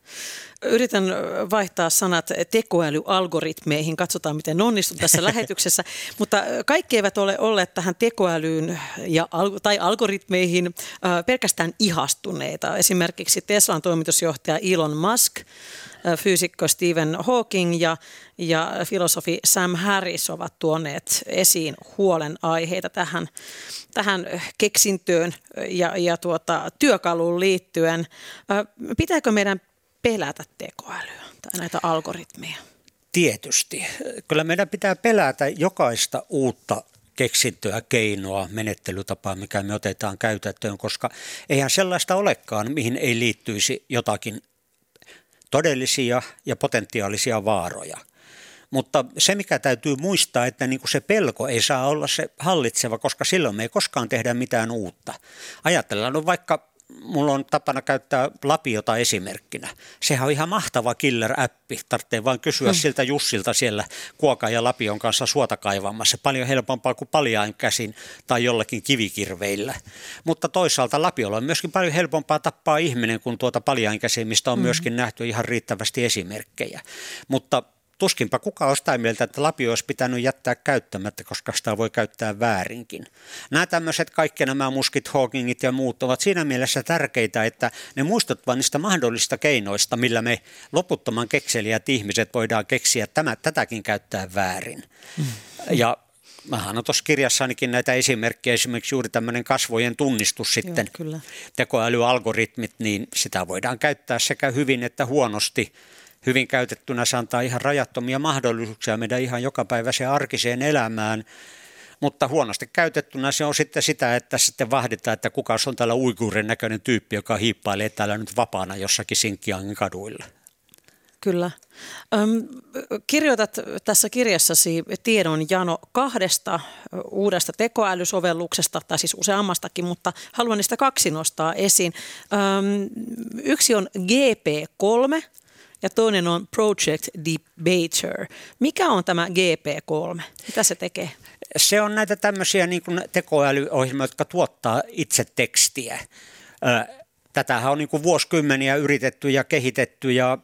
Yritän vaihtaa sanat tekoälyalgoritmeihin. Katsotaan, miten onnistun tässä lähetyksessä. Mutta kaikki eivät ole olleet tähän tekoälyyn ja, tai algoritmeihin pelkästään ihastuneita. Esimerkiksi Teslan toimitusjohtaja Elon Musk fyysikko Stephen Hawking ja, ja filosofi Sam Harris ovat tuoneet esiin huolenaiheita tähän, tähän keksintöön ja, ja tuota, työkaluun liittyen. Pitääkö meidän pelätä tekoälyä tai näitä algoritmeja? Tietysti. Kyllä meidän pitää pelätä jokaista uutta keksintöä, keinoa, menettelytapaa, mikä me otetaan käytäntöön, koska eihän sellaista olekaan, mihin ei liittyisi jotakin todellisia ja potentiaalisia vaaroja. Mutta se, mikä täytyy muistaa, että niin kuin se pelko ei saa olla se hallitseva, koska silloin me ei koskaan tehdä mitään uutta. Ajatellaan no vaikka mulla on tapana käyttää Lapiota esimerkkinä. Sehän on ihan mahtava killer-appi. Tarvitsee vain kysyä hmm. siltä Jussilta siellä Kuokan ja Lapion kanssa suota kaivamassa. Paljon helpompaa kuin paljain käsin tai jollakin kivikirveillä. Mutta toisaalta Lapiolla on myöskin paljon helpompaa tappaa ihminen kuin tuota paljain käsin, mistä on hmm. myöskin nähty ihan riittävästi esimerkkejä. Mutta tuskinpa kuka on sitä mieltä, että lapio olisi pitänyt jättää käyttämättä, koska sitä voi käyttää väärinkin. Nämä tämmöiset kaikki nämä muskit, Hawkingit ja muut ovat siinä mielessä tärkeitä, että ne muistuttavat niistä mahdollisista keinoista, millä me loputtoman kekseliät ihmiset voidaan keksiä tämä, tätäkin käyttää väärin. Mm. Ja Mähän on tuossa kirjassanikin näitä esimerkkejä, esimerkiksi juuri tämmöinen kasvojen tunnistus sitten, Joo, kyllä. tekoälyalgoritmit, niin sitä voidaan käyttää sekä hyvin että huonosti hyvin käytettynä se antaa ihan rajattomia mahdollisuuksia meidän ihan jokapäiväiseen arkiseen elämään. Mutta huonosti käytettynä se on sitten sitä, että sitten vahditaan, että kuka on tällä uiguurin näköinen tyyppi, joka hiippailee täällä nyt vapaana jossakin Sinkiangin kaduilla. Kyllä. Öm, kirjoitat tässä kirjassasi tiedon jano kahdesta uudesta tekoälysovelluksesta, tai siis useammastakin, mutta haluan niistä kaksi nostaa esiin. Öm, yksi on GP3, ja toinen on Project Debater. Mikä on tämä GP3? Mitä se tekee? Se on näitä tämmöisiä niin kuin tekoälyohjelmia, jotka tuottaa itse tekstiä. Tätähän on niin kuin vuosikymmeniä yritetty ja kehitetty ja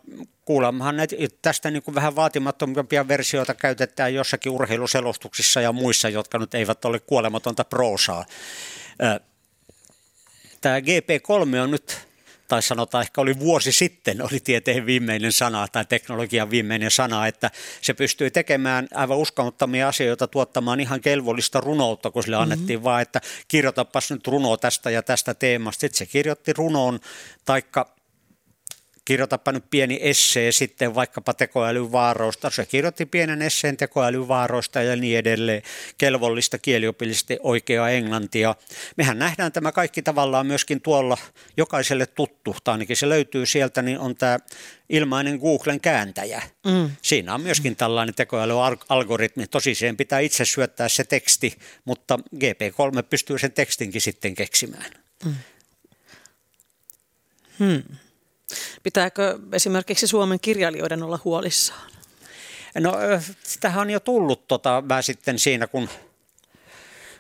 kuulemmahan näitä, tästä niin kuin vähän vaatimattomampia versioita käytetään jossakin urheiluselostuksissa ja muissa, jotka nyt eivät ole kuolematonta proosaa. Tämä GP3 on nyt tai sanotaan ehkä oli vuosi sitten, oli tieteen viimeinen sana tai teknologian viimeinen sana, että se pystyy tekemään aivan uskomattomia asioita, tuottamaan ihan kelvollista runoutta, kun sille mm-hmm. annettiin vaan, että kirjoitapas nyt runo tästä ja tästä teemasta. Sitten se kirjoitti runoon, taikka kirjoitapa nyt pieni essee sitten vaikkapa tekoälyn vaaroista. Se kirjoitti pienen esseen tekoälyn vaaroista ja niin edelleen, kelvollista kieliopillisesti oikeaa englantia. Mehän nähdään tämä kaikki tavallaan myöskin tuolla jokaiselle tuttu, tai ainakin se löytyy sieltä, niin on tämä ilmainen Googlen kääntäjä. Mm. Siinä on myöskin tällainen tekoälyalgoritmi. Tosiseen pitää itse syöttää se teksti, mutta GP3 pystyy sen tekstinkin sitten keksimään. Mm. Hmm. Pitääkö esimerkiksi Suomen kirjailijoiden olla huolissaan? No sitähän on jo tullut tota, mä sitten siinä, kun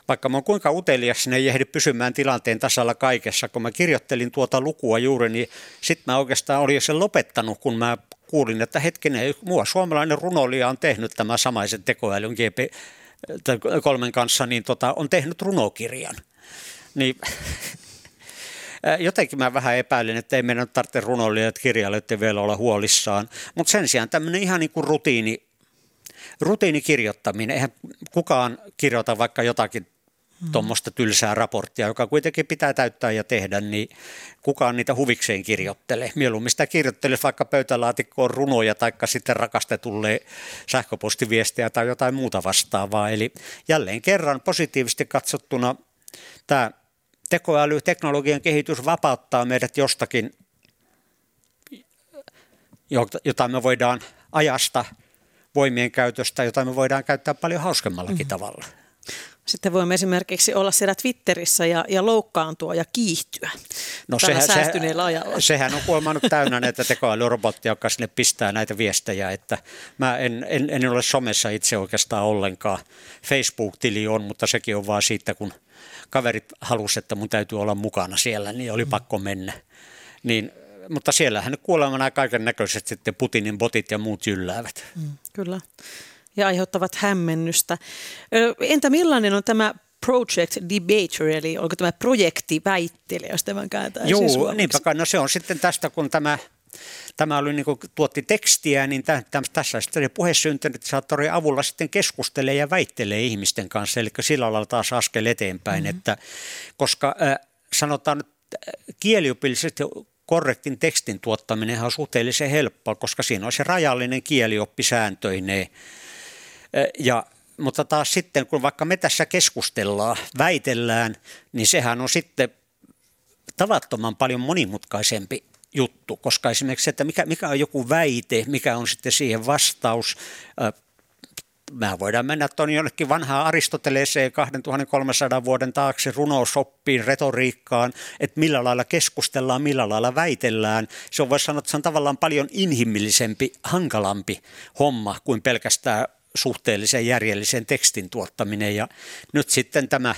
vaikka mä oon kuinka utelias, niin ei ehdi pysymään tilanteen tasalla kaikessa. Kun mä kirjoittelin tuota lukua juuri, niin sitten mä oikeastaan olin sen lopettanut, kun mä kuulin, että hetkinen, mua suomalainen runoilija on tehnyt tämä samaisen tekoälyn GP kolmen kanssa, niin tota, on tehnyt runokirjan. Niin Jotenkin mä vähän epäilen, että ei meidän tarvitse runoilijat kirjailijoiden vielä olla huolissaan, mutta sen sijaan tämmöinen ihan niin kuin rutiini, rutiinikirjoittaminen. Eihän kukaan kirjoita vaikka jotakin hmm. tuommoista tylsää raporttia, joka kuitenkin pitää täyttää ja tehdä, niin kukaan niitä huvikseen kirjoittelee. Mieluummin sitä kirjoittelisi vaikka pöytälaatikkoon runoja tai sitten rakastetulle sähköpostiviestejä tai jotain muuta vastaavaa. Eli jälleen kerran positiivisesti katsottuna tämä tekoäly, teknologian kehitys vapauttaa meidät jostakin, jota me voidaan ajasta, voimien käytöstä, jota me voidaan käyttää paljon hauskemmallakin mm. tavalla. Sitten voimme esimerkiksi olla siellä Twitterissä ja, ja loukkaantua ja kiihtyä no, tällä sehän, säästyneellä ajalla. Sehän on kuulemma nyt täynnä näitä tekoälyrobottia, joka sinne pistää näitä viestejä. Että mä en, en, en ole somessa itse oikeastaan ollenkaan. Facebook-tili on, mutta sekin on vaan siitä, kun kaverit halusivat, että mun täytyy olla mukana siellä, niin oli pakko mennä. Niin mutta siellähän kuulemma kaiken näköiset sitten Putinin botit ja muut jylläävät. Mm, kyllä, ja aiheuttavat hämmennystä. Entä millainen on tämä project debater, eli onko tämä projektiväittelijä, jos tämän kääntää Joo, niinpä kai. No se on sitten tästä, kun tämä Tämä oli niin tuotti tekstiä, niin tämän, tässä sitten puhesyntetisaattorin avulla sitten keskustelee ja väittelee ihmisten kanssa, eli sillä lailla taas askel eteenpäin, mm-hmm. että koska äh, sanotaan, että kieliopillisesti korrektin tekstin tuottaminen on suhteellisen helppoa, koska siinä on se rajallinen kielioppi sääntöineen. Ja, mutta taas sitten, kun vaikka me tässä keskustellaan, väitellään, niin sehän on sitten tavattoman paljon monimutkaisempi juttu, koska esimerkiksi että mikä, mikä on joku väite, mikä on sitten siihen vastaus, Mä voidaan mennä tuonne jonnekin vanhaan Aristoteleeseen 2300 vuoden taakse runousoppiin, retoriikkaan, että millä lailla keskustellaan, millä lailla väitellään. Se on voisi sanoa, että se on tavallaan paljon inhimillisempi, hankalampi homma kuin pelkästään suhteellisen järjellisen tekstin tuottaminen. Ja nyt sitten tämä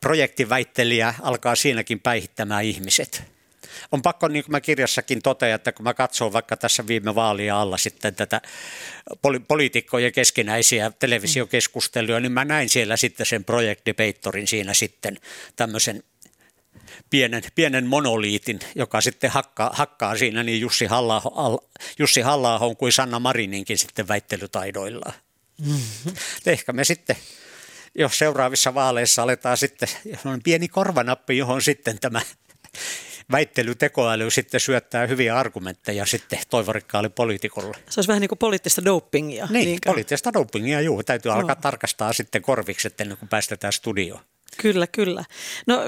projektiväittelijä alkaa siinäkin päihittämään ihmiset on pakko, niin kuin mä kirjassakin totean, että kun mä katson vaikka tässä viime vaalia alla sitten tätä poli- poliitikkojen keskinäisiä televisiokeskusteluja, niin mä näin siellä sitten sen Project Debatorin siinä sitten tämmöisen pienen, pienen monoliitin, joka sitten hakkaa, hakkaa siinä niin Jussi halla Jussi halla kuin Sanna Marininkin sitten väittelytaidoillaan. Mm-hmm. Ehkä me sitten, jos seuraavissa vaaleissa aletaan sitten, on pieni korvanappi, johon sitten tämä väittelytekoäly sitten syöttää hyviä argumentteja sitten toivorikkaalle poliitikolle. Se olisi vähän niin kuin poliittista dopingia. Niin, niinkö? poliittista dopingia, juu. Täytyy no. alkaa tarkastaa sitten korviksi, ennen kuin päästetään studioon. Kyllä, kyllä. No,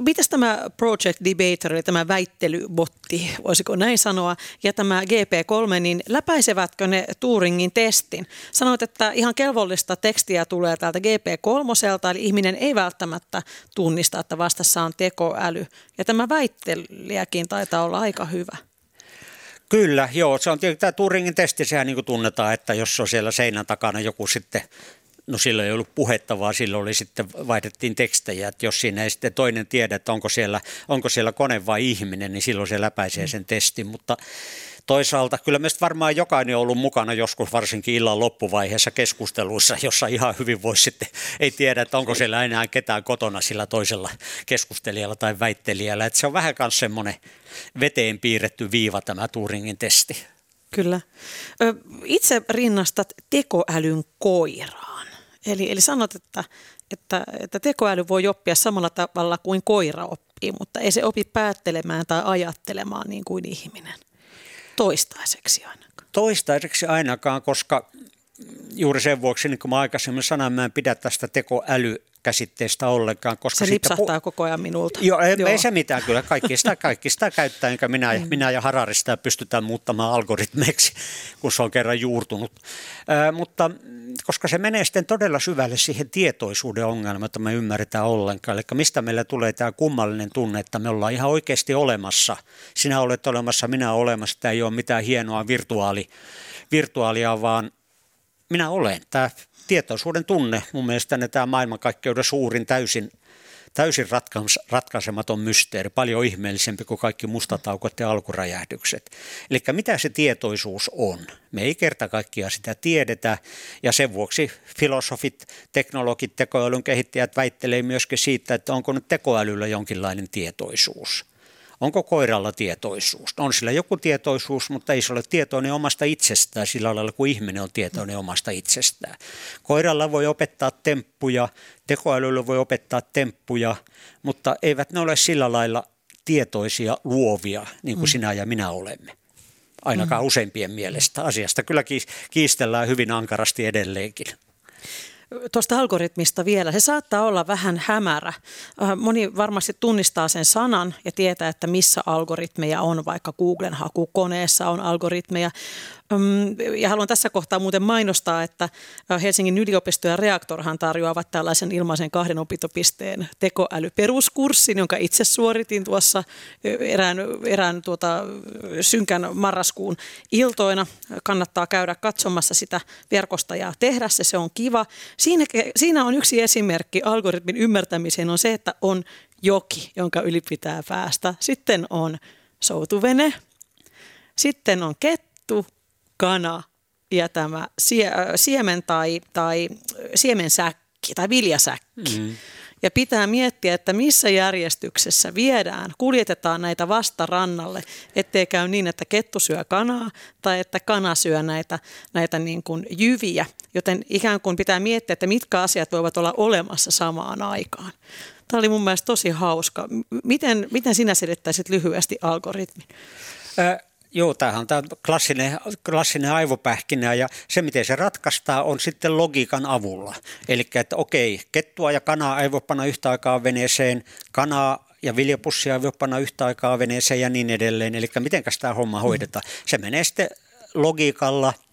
mitäs tämä Project Debater, eli tämä väittelybotti, voisiko näin sanoa, ja tämä GP3, niin läpäisevätkö ne Turingin testin? Sanoit, että ihan kelvollista tekstiä tulee täältä GP3, eli ihminen ei välttämättä tunnista, että vastassa on tekoäly. Ja tämä väittelijäkin taitaa olla aika hyvä. Kyllä, joo. Se on tietysti tämä Turingin testi, sehän niin kuin tunnetaan, että jos on siellä seinän takana joku sitten No silloin ei ollut puhetta, vaan silloin oli sitten, vaihdettiin tekstejä, että jos siinä ei sitten toinen tiedä, että onko siellä, onko siellä kone vai ihminen, niin silloin se läpäisee sen testin, mutta toisaalta kyllä meistä varmaan jokainen on ollut mukana joskus varsinkin illan loppuvaiheessa keskusteluissa, jossa ihan hyvin voisi sitten, ei tiedä, että onko siellä enää ketään kotona sillä toisella keskustelijalla tai väittelijällä, että se on vähän myös semmoinen veteen piirretty viiva tämä Turingin testi. Kyllä. Itse rinnastat tekoälyn koiraa. Eli, eli sanot, että, että, että tekoäly voi oppia samalla tavalla kuin koira oppii, mutta ei se opi päättelemään tai ajattelemaan niin kuin ihminen. Toistaiseksi ainakaan. Toistaiseksi ainakaan, koska juuri sen vuoksi, niin kuin mä aikaisemmin sanoin, mä en pidä tästä tekoäly käsitteestä ollenkaan. Koska se lipsahtaa pu- koko ajan minulta. Joo, ei, Joo. ei se mitään kyllä. Kaikki sitä, kaikki sitä käyttää, enkä minä, mm. minä ja Harari sitä pystytään muuttamaan algoritmeiksi, kun se on kerran juurtunut. Äh, mutta koska se menee sitten todella syvälle siihen tietoisuuden ongelmaan, että me ymmärretään ollenkaan. Eli mistä meillä tulee tämä kummallinen tunne, että me ollaan ihan oikeasti olemassa. Sinä olet olemassa, minä olen olemassa. Tämä ei ole mitään hienoa virtuaali, virtuaalia, vaan minä olen. Tämä tietoisuuden tunne, mun mielestä tämä maailmankaikkeuden suurin täysin, täysin ratkaisematon mysteeri, paljon ihmeellisempi kuin kaikki mustataukot ja alkuräjähdykset. Eli mitä se tietoisuus on? Me ei kerta kaikkiaan sitä tiedetä ja sen vuoksi filosofit, teknologit, tekoälyn kehittäjät väittelee myöskin siitä, että onko nyt tekoälyllä jonkinlainen tietoisuus. Onko koiralla tietoisuus? On sillä joku tietoisuus, mutta ei se ole tietoinen omasta itsestään sillä lailla kuin ihminen on tietoinen omasta itsestään. Koiralla voi opettaa temppuja, tekoälyllä voi opettaa temppuja, mutta eivät ne ole sillä lailla tietoisia, luovia, niin kuin mm. sinä ja minä olemme. Ainakaan mm. useimpien mielestä. Asiasta kyllä kiistellään hyvin ankarasti edelleenkin. Tuosta algoritmista vielä. Se saattaa olla vähän hämärä. Äh, moni varmasti tunnistaa sen sanan ja tietää, että missä algoritmeja on, vaikka Googlen hakukoneessa on algoritmeja. Ja haluan tässä kohtaa muuten mainostaa, että Helsingin yliopisto ja Reaktorhan tarjoavat tällaisen ilmaisen kahden opintopisteen tekoälyperuskurssin, jonka itse suoritin tuossa erään, erään tuota, synkän marraskuun iltoina. Kannattaa käydä katsomassa sitä verkosta ja tehdä se, se on kiva. Siinä, siinä on yksi esimerkki algoritmin ymmärtämiseen on se, että on joki, jonka yli pitää päästä. Sitten on soutuvene, sitten on kettu, kana ja tämä sie, siemen tai, tai siemensäkki tai viljasäkki. Mm. Ja pitää miettiä, että missä järjestyksessä viedään, kuljetetaan näitä vastarannalle, ettei käy niin, että kettu syö kanaa tai että kana syö näitä, näitä niin kuin jyviä. Joten ikään kuin pitää miettiä, että mitkä asiat voivat olla olemassa samaan aikaan. Tämä oli mun mielestä tosi hauska. Miten, miten sinä selittäisit lyhyesti algoritmin? Äh, joo, tämähän on tämä klassinen, klassinen aivopähkinä ja se, miten se ratkaistaan, on sitten logiikan avulla. Eli että okei, kettua ja kanaa ei voi panna yhtä aikaa veneeseen, kanaa ja viljapussia ei voi panna yhtä aikaa veneeseen ja niin edelleen. Eli miten tämä homma hoidetaan? Se menee sitten logiikalla –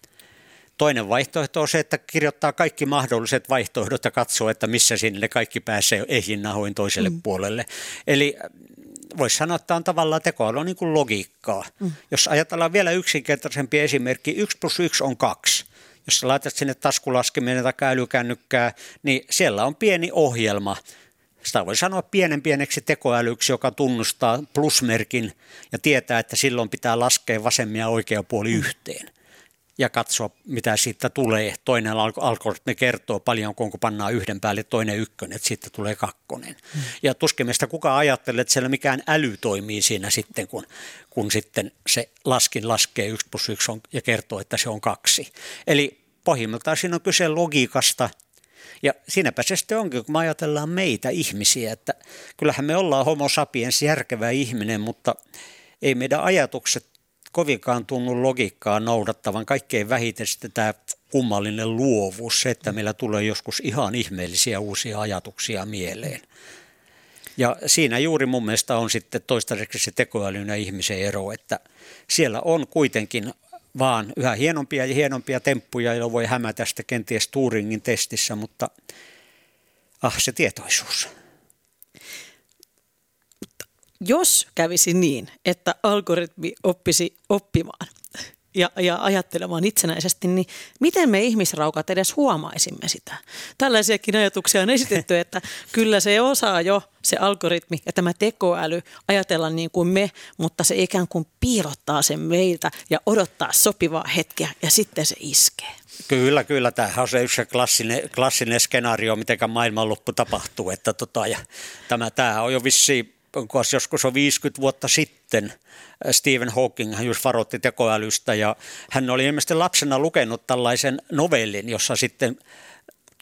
Toinen vaihtoehto on se, että kirjoittaa kaikki mahdolliset vaihtoehdot ja katsoo, että missä sinne kaikki pääsee ehjin nahoin toiselle mm. puolelle. Eli voisi sanoa, että on tavallaan tekoäly on niin kuin logiikkaa. Mm. Jos ajatellaan vielä yksinkertaisempi esimerkki, 1 plus 1 on 2. Jos sä laitat sinne taskulaskimeen tai älykännykkää, niin siellä on pieni ohjelma, sitä voi sanoa pienen pieneksi tekoälyksi, joka tunnustaa plusmerkin ja tietää, että silloin pitää laskea vasemmin ja oikea puoli mm. yhteen ja katsoa, mitä siitä tulee. Toinen algoritmi kertoo paljon, kun pannaan yhden päälle toinen ykkönen, että siitä tulee kakkonen. Hmm. Ja tuskin meistä kukaan ajattelee, että siellä mikään äly toimii siinä sitten, kun, kun sitten se laskin laskee 1 plus 1 on, ja kertoo, että se on kaksi. Eli pohjimmiltaan siinä on kyse logiikasta, ja siinäpä se sitten onkin, kun me ajatellaan meitä ihmisiä, että kyllähän me ollaan homo sapiens järkevä ihminen, mutta ei meidän ajatukset kovinkaan tunnu logiikkaa noudattavan. Kaikkein vähiten sitten tämä kummallinen luovuus, se, että meillä tulee joskus ihan ihmeellisiä uusia ajatuksia mieleen. Ja siinä juuri mun mielestä on sitten toistaiseksi se tekoälyn ja ihmisen ero, että siellä on kuitenkin vaan yhä hienompia ja hienompia temppuja, joilla voi hämätä sitä kenties Turingin testissä, mutta ah se tietoisuus. Jos kävisi niin, että algoritmi oppisi oppimaan ja, ja ajattelemaan itsenäisesti, niin miten me ihmisraukat edes huomaisimme sitä? Tällaisiakin ajatuksia on esitetty, että kyllä se osaa jo se algoritmi ja tämä tekoäly ajatella niin kuin me, mutta se ikään kuin piilottaa sen meiltä ja odottaa sopivaa hetkeä ja sitten se iskee. Kyllä, kyllä. Tämähän on se yksi klassinen, klassinen skenaario, miten maailmanloppu tapahtuu. Että tota, ja tämä, tämä on jo vissiin joskus on 50 vuotta sitten äh, Stephen Hawking hän just varoitti tekoälystä ja hän oli ilmeisesti lapsena lukenut tällaisen novellin, jossa sitten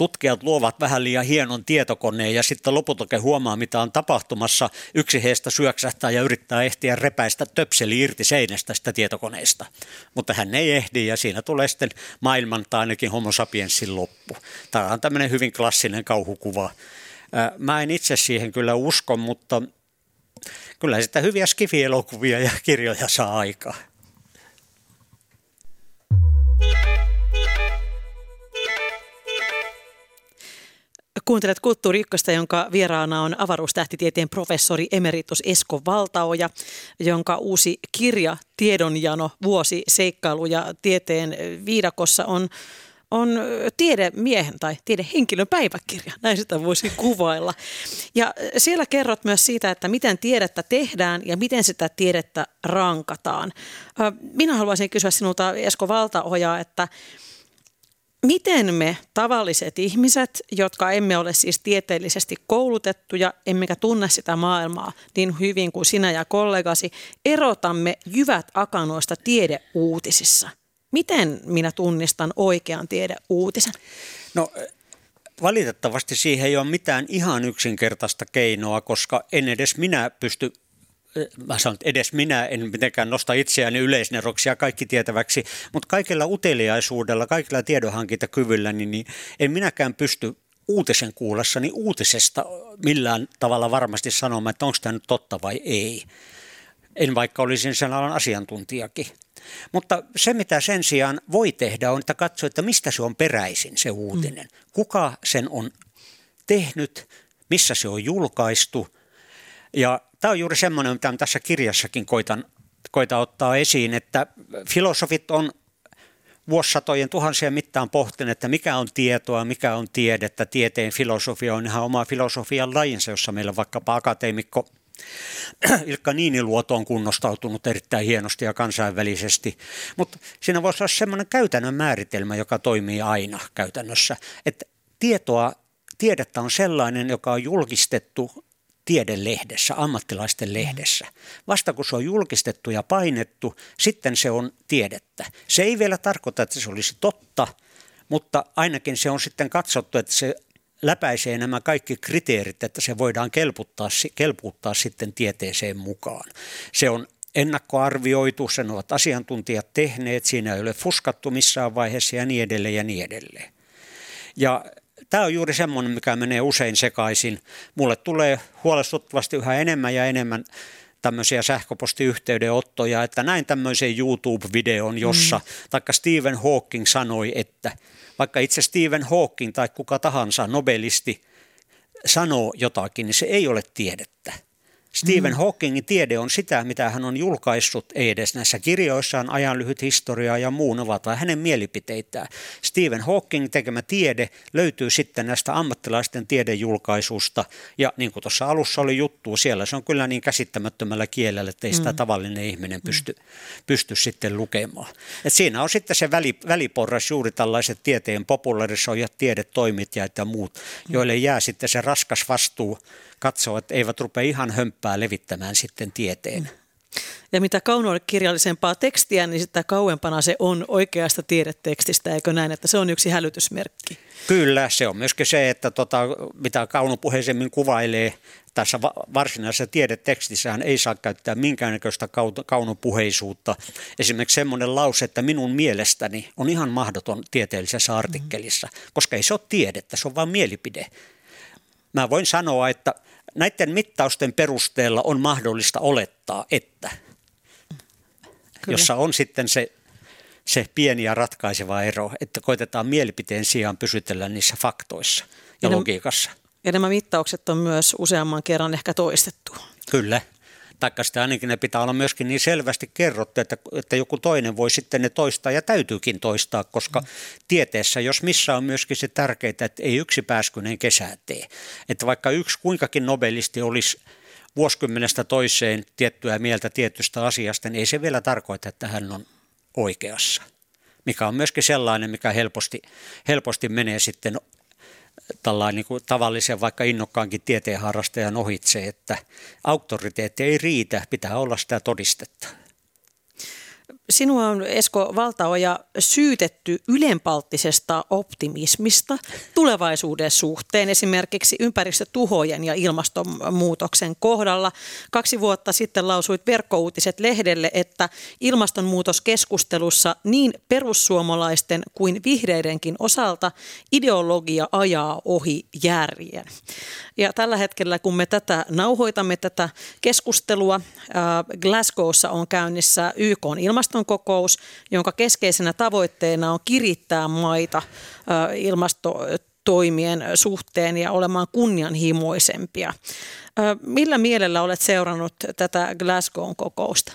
tutkijat luovat vähän liian hienon tietokoneen ja sitten lopulta huomaa, mitä on tapahtumassa. Yksi heistä syöksähtää ja yrittää ehtiä repäistä töpseli irti seinästä sitä tietokoneesta. Mutta hän ei ehdi ja siinä tulee sitten maailman tai ainakin homo sapiensin loppu. Tämä on tämmöinen hyvin klassinen kauhukuva. Äh, mä en itse siihen kyllä usko, mutta kyllä sitä hyviä skifielokuvia ja kirjoja saa aikaa. Kuuntelet Kulttuuri Ykköstä, jonka vieraana on avaruustähtitieteen professori emeritus Esko Valtaoja, jonka uusi kirja Tiedonjano, vuosi seikkailu ja tieteen viidakossa on on tiedemiehen tai tiedehenkilön päiväkirja, näin sitä voisi kuvailla. Ja siellä kerrot myös siitä, että miten tiedettä tehdään ja miten sitä tiedettä rankataan. Minä haluaisin kysyä sinulta Esko Valtaoja, että miten me tavalliset ihmiset, jotka emme ole siis tieteellisesti koulutettuja, emmekä tunne sitä maailmaa niin hyvin kuin sinä ja kollegasi, erotamme jyvät akanoista tiedeuutisissa – Miten minä tunnistan oikean tiedeuutisen? No valitettavasti siihen ei ole mitään ihan yksinkertaista keinoa, koska en edes minä pysty mä sanon, että edes minä en mitenkään nosta itseäni yleisneroksi ja kaikki tietäväksi, mutta kaikella uteliaisuudella, kaikilla tiedonhankintakyvyllä, niin, niin en minäkään pysty uutisen kuullessani uutisesta millään tavalla varmasti sanomaan, että onko tämä nyt totta vai ei. En vaikka olisin sen alan asiantuntijakin. Mutta se, mitä sen sijaan voi tehdä, on, että katsoa, että mistä se on peräisin, se uutinen. Mm. Kuka sen on tehnyt, missä se on julkaistu. Ja tämä on juuri semmoinen, mitä tässä kirjassakin koitan, koitan ottaa esiin, että filosofit on vuosisatojen tuhansien mittaan pohtineet, että mikä on tietoa, mikä on tiedettä. Tieteen filosofia on ihan oma filosofian lajinsa, jossa meillä vaikkapa akateemikko Ilkka Niiniluoto on kunnostautunut erittäin hienosti ja kansainvälisesti, mutta siinä voisi olla semmoinen käytännön määritelmä, joka toimii aina käytännössä, että tietoa, tiedettä on sellainen, joka on julkistettu tiedelehdessä, ammattilaisten lehdessä. Vasta kun se on julkistettu ja painettu, sitten se on tiedettä. Se ei vielä tarkoita, että se olisi totta, mutta ainakin se on sitten katsottu, että se läpäisee nämä kaikki kriteerit, että se voidaan kelputtaa, kelputtaa sitten tieteeseen mukaan. Se on ennakkoarvioitu, sen ovat asiantuntijat tehneet, siinä ei ole fuskattu missään vaiheessa ja niin edelleen ja niin edelleen. Ja tämä on juuri semmoinen, mikä menee usein sekaisin. Mulle tulee huolestuttavasti yhä enemmän ja enemmän tämmöisiä sähköpostiyhteydenottoja, että näin tämmöisen YouTube-videon, jossa, mm. taikka Stephen Hawking sanoi, että vaikka itse Stephen Hawking tai kuka tahansa nobelisti sanoo jotakin, niin se ei ole tiedettä. Stephen mm. Hawkingin tiede on sitä, mitä hän on julkaissut, ei edes näissä kirjoissaan, ajan lyhyt historiaa ja muun ovat, vai hänen mielipiteitään. Stephen Hawking tekemä tiede löytyy sitten näistä ammattilaisten tiedejulkaisusta, ja niin kuin tuossa alussa oli juttu, siellä se on kyllä niin käsittämättömällä kielellä, että ei sitä mm. tavallinen ihminen pysty, mm. pysty sitten lukemaan. Et siinä on sitten se väli, väliporras juuri tällaiset tieteen popularisoijat, tiedetoimittajat ja muut, joille jää sitten se raskas vastuu katsoa, että eivät rupea ihan hömppää levittämään sitten tieteen. Ja mitä kaunokirjallisempaa tekstiä, niin sitä kauempana se on oikeasta tiedetekstistä, eikö näin, että se on yksi hälytysmerkki? Kyllä, se on myöskin se, että tota, mitä kaunopuheisemmin kuvailee tässä varsinaisessa tiedetekstissähän ei saa käyttää minkäännäköistä kaunopuheisuutta. Esimerkiksi semmoinen lause, että minun mielestäni on ihan mahdoton tieteellisessä artikkelissa, koska ei se ole tiedettä, se on vain mielipide. Mä voin sanoa, että näiden mittausten perusteella on mahdollista olettaa, että Kyllä. jossa on sitten se, se pieni ja ratkaiseva ero, että koitetaan mielipiteen sijaan pysytellä niissä faktoissa ja, ja logiikassa. Ja nämä mittaukset on myös useamman kerran ehkä toistettu. Kyllä taikka sitä ainakin ne pitää olla myöskin niin selvästi kerrottu, että, että joku toinen voi sitten ne toistaa ja täytyykin toistaa, koska mm. tieteessä, jos missä on myöskin se tärkeää, että ei yksi pääskyneen kesää tee. Että vaikka yksi kuinkakin nobelisti olisi vuosikymmenestä toiseen tiettyä mieltä tietystä asiasta, niin ei se vielä tarkoita, että hän on oikeassa. Mikä on myöskin sellainen, mikä helposti, helposti menee sitten tällainen niin kuin tavallisen vaikka innokkaankin tieteenharrastajan ohitse, että auktoriteetti ei riitä, pitää olla sitä todistetta. Sinua on Esko Valtaoja syytetty ylenpalttisesta optimismista tulevaisuuden suhteen, esimerkiksi ympäristötuhojen ja ilmastonmuutoksen kohdalla. Kaksi vuotta sitten lausuit verkkouutiset lehdelle, että ilmastonmuutoskeskustelussa niin perussuomalaisten kuin vihreidenkin osalta ideologia ajaa ohi järjen. Ja tällä hetkellä, kun me tätä nauhoitamme tätä keskustelua, Glasgowssa on käynnissä YK ilmastonkokous, jonka keskeisenä tavoitteena on kirittää maita ilmastotoimien suhteen ja olemaan kunnianhimoisempia. Millä mielellä olet seurannut tätä Glasgown kokousta?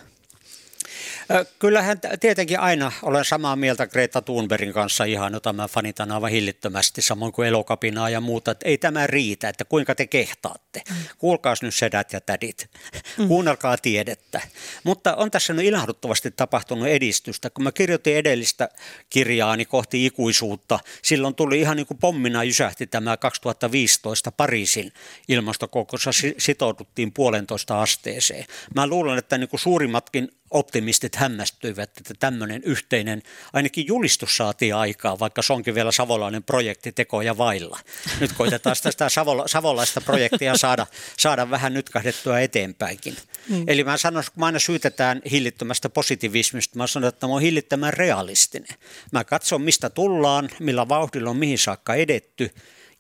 Kyllähän tietenkin aina olen samaa mieltä Greta Thunbergin kanssa ihan, jota mä fanitan aivan hillittömästi, samoin kuin elokapinaa ja muuta, että ei tämä riitä, että kuinka te kehtaatte. Mm. Kuulkaas nyt sedät ja tädit, mm. kuunnelkaa tiedettä. Mutta on tässä nyt ilahduttavasti tapahtunut edistystä. Kun mä kirjoitin edellistä kirjaani kohti ikuisuutta, silloin tuli ihan niin kuin pommina jysähti tämä 2015 Pariisin ilmastokokouksessa sitouduttiin puolentoista asteeseen. Mä luulen, että niin kuin suurimmatkin optimistit hämmästyivät, että tämmöinen yhteinen, ainakin julistus saatiin aikaa, vaikka se onkin vielä savolainen projekti tekoja vailla. Nyt koitetaan sitä savola, savolaista projektia saada, saada vähän nyt kahdettua eteenpäinkin. Mm. Eli mä sanon, kun mä aina syytetään hillittömästä positiivismista, mä sanon, että mä oon hillittömän realistinen. Mä katson, mistä tullaan, millä vauhdilla on mihin saakka edetty,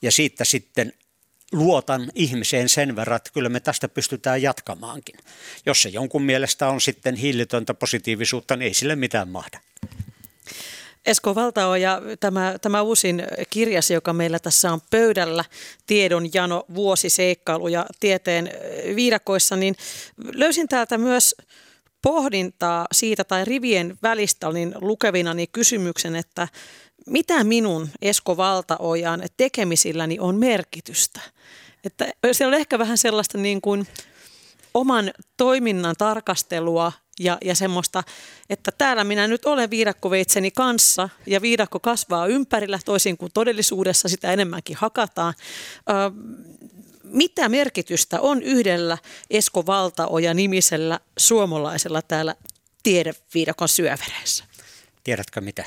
ja siitä sitten luotan ihmiseen sen verran, että kyllä me tästä pystytään jatkamaankin. Jos se jonkun mielestä on sitten hillitöntä positiivisuutta, niin ei sille mitään mahda. Esko Valtao ja tämä, tämä uusin kirjasi, joka meillä tässä on pöydällä, Tiedon jano, vuosiseikkailu ja tieteen viidakoissa, niin löysin täältä myös pohdintaa siitä tai rivien välistä olin lukevina niin kysymyksen, että mitä minun Esko Valtaojan tekemisilläni on merkitystä. Että se on ehkä vähän sellaista niin kuin oman toiminnan tarkastelua ja, ja semmoista, että täällä minä nyt olen viidakkoveitseni kanssa ja viidakko kasvaa ympärillä toisin kuin todellisuudessa sitä enemmänkin hakataan. Mitä merkitystä on yhdellä Esko Valtaoja nimisellä suomalaisella täällä tiedeviidakon syövereissä? Tiedätkö mitä?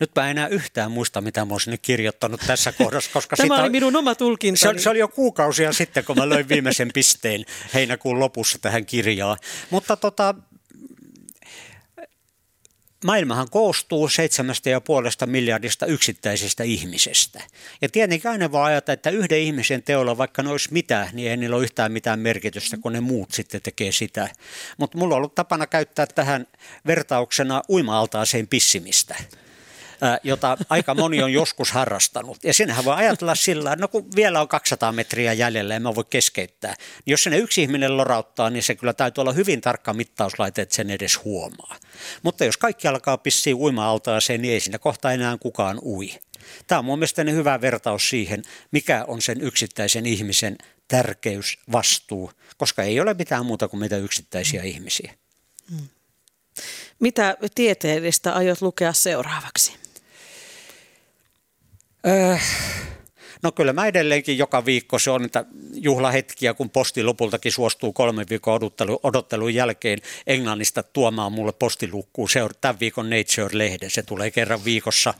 Nyt mä enää yhtään muista, mitä mä olisin kirjoittanut tässä kohdassa. Koska Tämä sitä, oli minun oma tulkintani. Se, se oli jo kuukausia sitten, kun mä löin viimeisen pisteen heinäkuun lopussa tähän kirjaan. Mutta tota, maailmahan koostuu seitsemästä ja puolesta miljardista yksittäisestä ihmisestä. Ja tietenkin aina vaan ajatella, että yhden ihmisen teolla, vaikka ne olisi mitä, niin ei niillä ole yhtään mitään merkitystä, kun ne muut sitten tekee sitä. Mutta mulla on ollut tapana käyttää tähän vertauksena uima-altaaseen pissimistä jota aika moni on joskus harrastanut. Ja sinähän voi ajatella sillä että no kun vielä on 200 metriä jäljellä ja mä voi keskeyttää. Niin jos sinne yksi ihminen lorauttaa, niin se kyllä täytyy olla hyvin tarkka mittauslaite, että sen edes huomaa. Mutta jos kaikki alkaa pissiä uima-altaaseen, niin ei siinä kohta enää kukaan ui. Tämä on mun mielestäni hyvä vertaus siihen, mikä on sen yksittäisen ihmisen tärkeys, vastuu, koska ei ole mitään muuta kuin mitä yksittäisiä ihmisiä. Hmm. Mitä tieteellistä aiot lukea seuraavaksi? Öö, no kyllä mä edelleenkin joka viikko se on niitä juhlahetkiä, kun posti lopultakin suostuu kolmen viikon odottelu, odottelun jälkeen Englannista tuomaan mulle postilukkuun se on tämän viikon Nature-lehden. Se tulee kerran viikossa.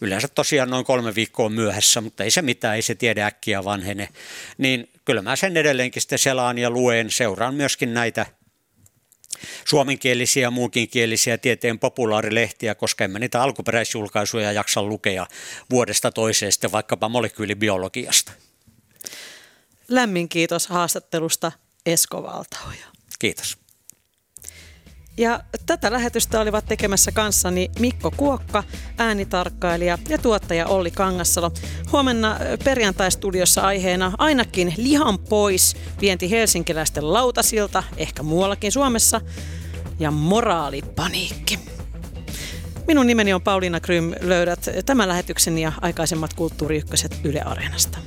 Yleensä tosiaan noin kolme viikkoa myöhässä, mutta ei se mitään, ei se tiedä äkkiä vanhene. Niin kyllä mä sen edelleenkin sitten selaan ja luen. Seuraan myöskin näitä – suomenkielisiä ja muunkinkielisiä tieteen populaarilehtiä, koska en mä niitä alkuperäisjulkaisuja jaksa lukea vuodesta toiseen sitten vaikkapa molekyylibiologiasta. Lämmin kiitos haastattelusta Esko Valtaoja. Kiitos. Ja tätä lähetystä olivat tekemässä kanssani Mikko Kuokka, äänitarkkailija ja tuottaja Olli Kangassalo. Huomenna perjantai-studiossa aiheena ainakin lihan pois vienti helsinkiläisten lautasilta, ehkä muuallakin Suomessa, ja moraalipaniikki. Minun nimeni on Pauliina Krym. Löydät tämän lähetyksen ja aikaisemmat Kulttuuri Ykköset Yle Areenasta.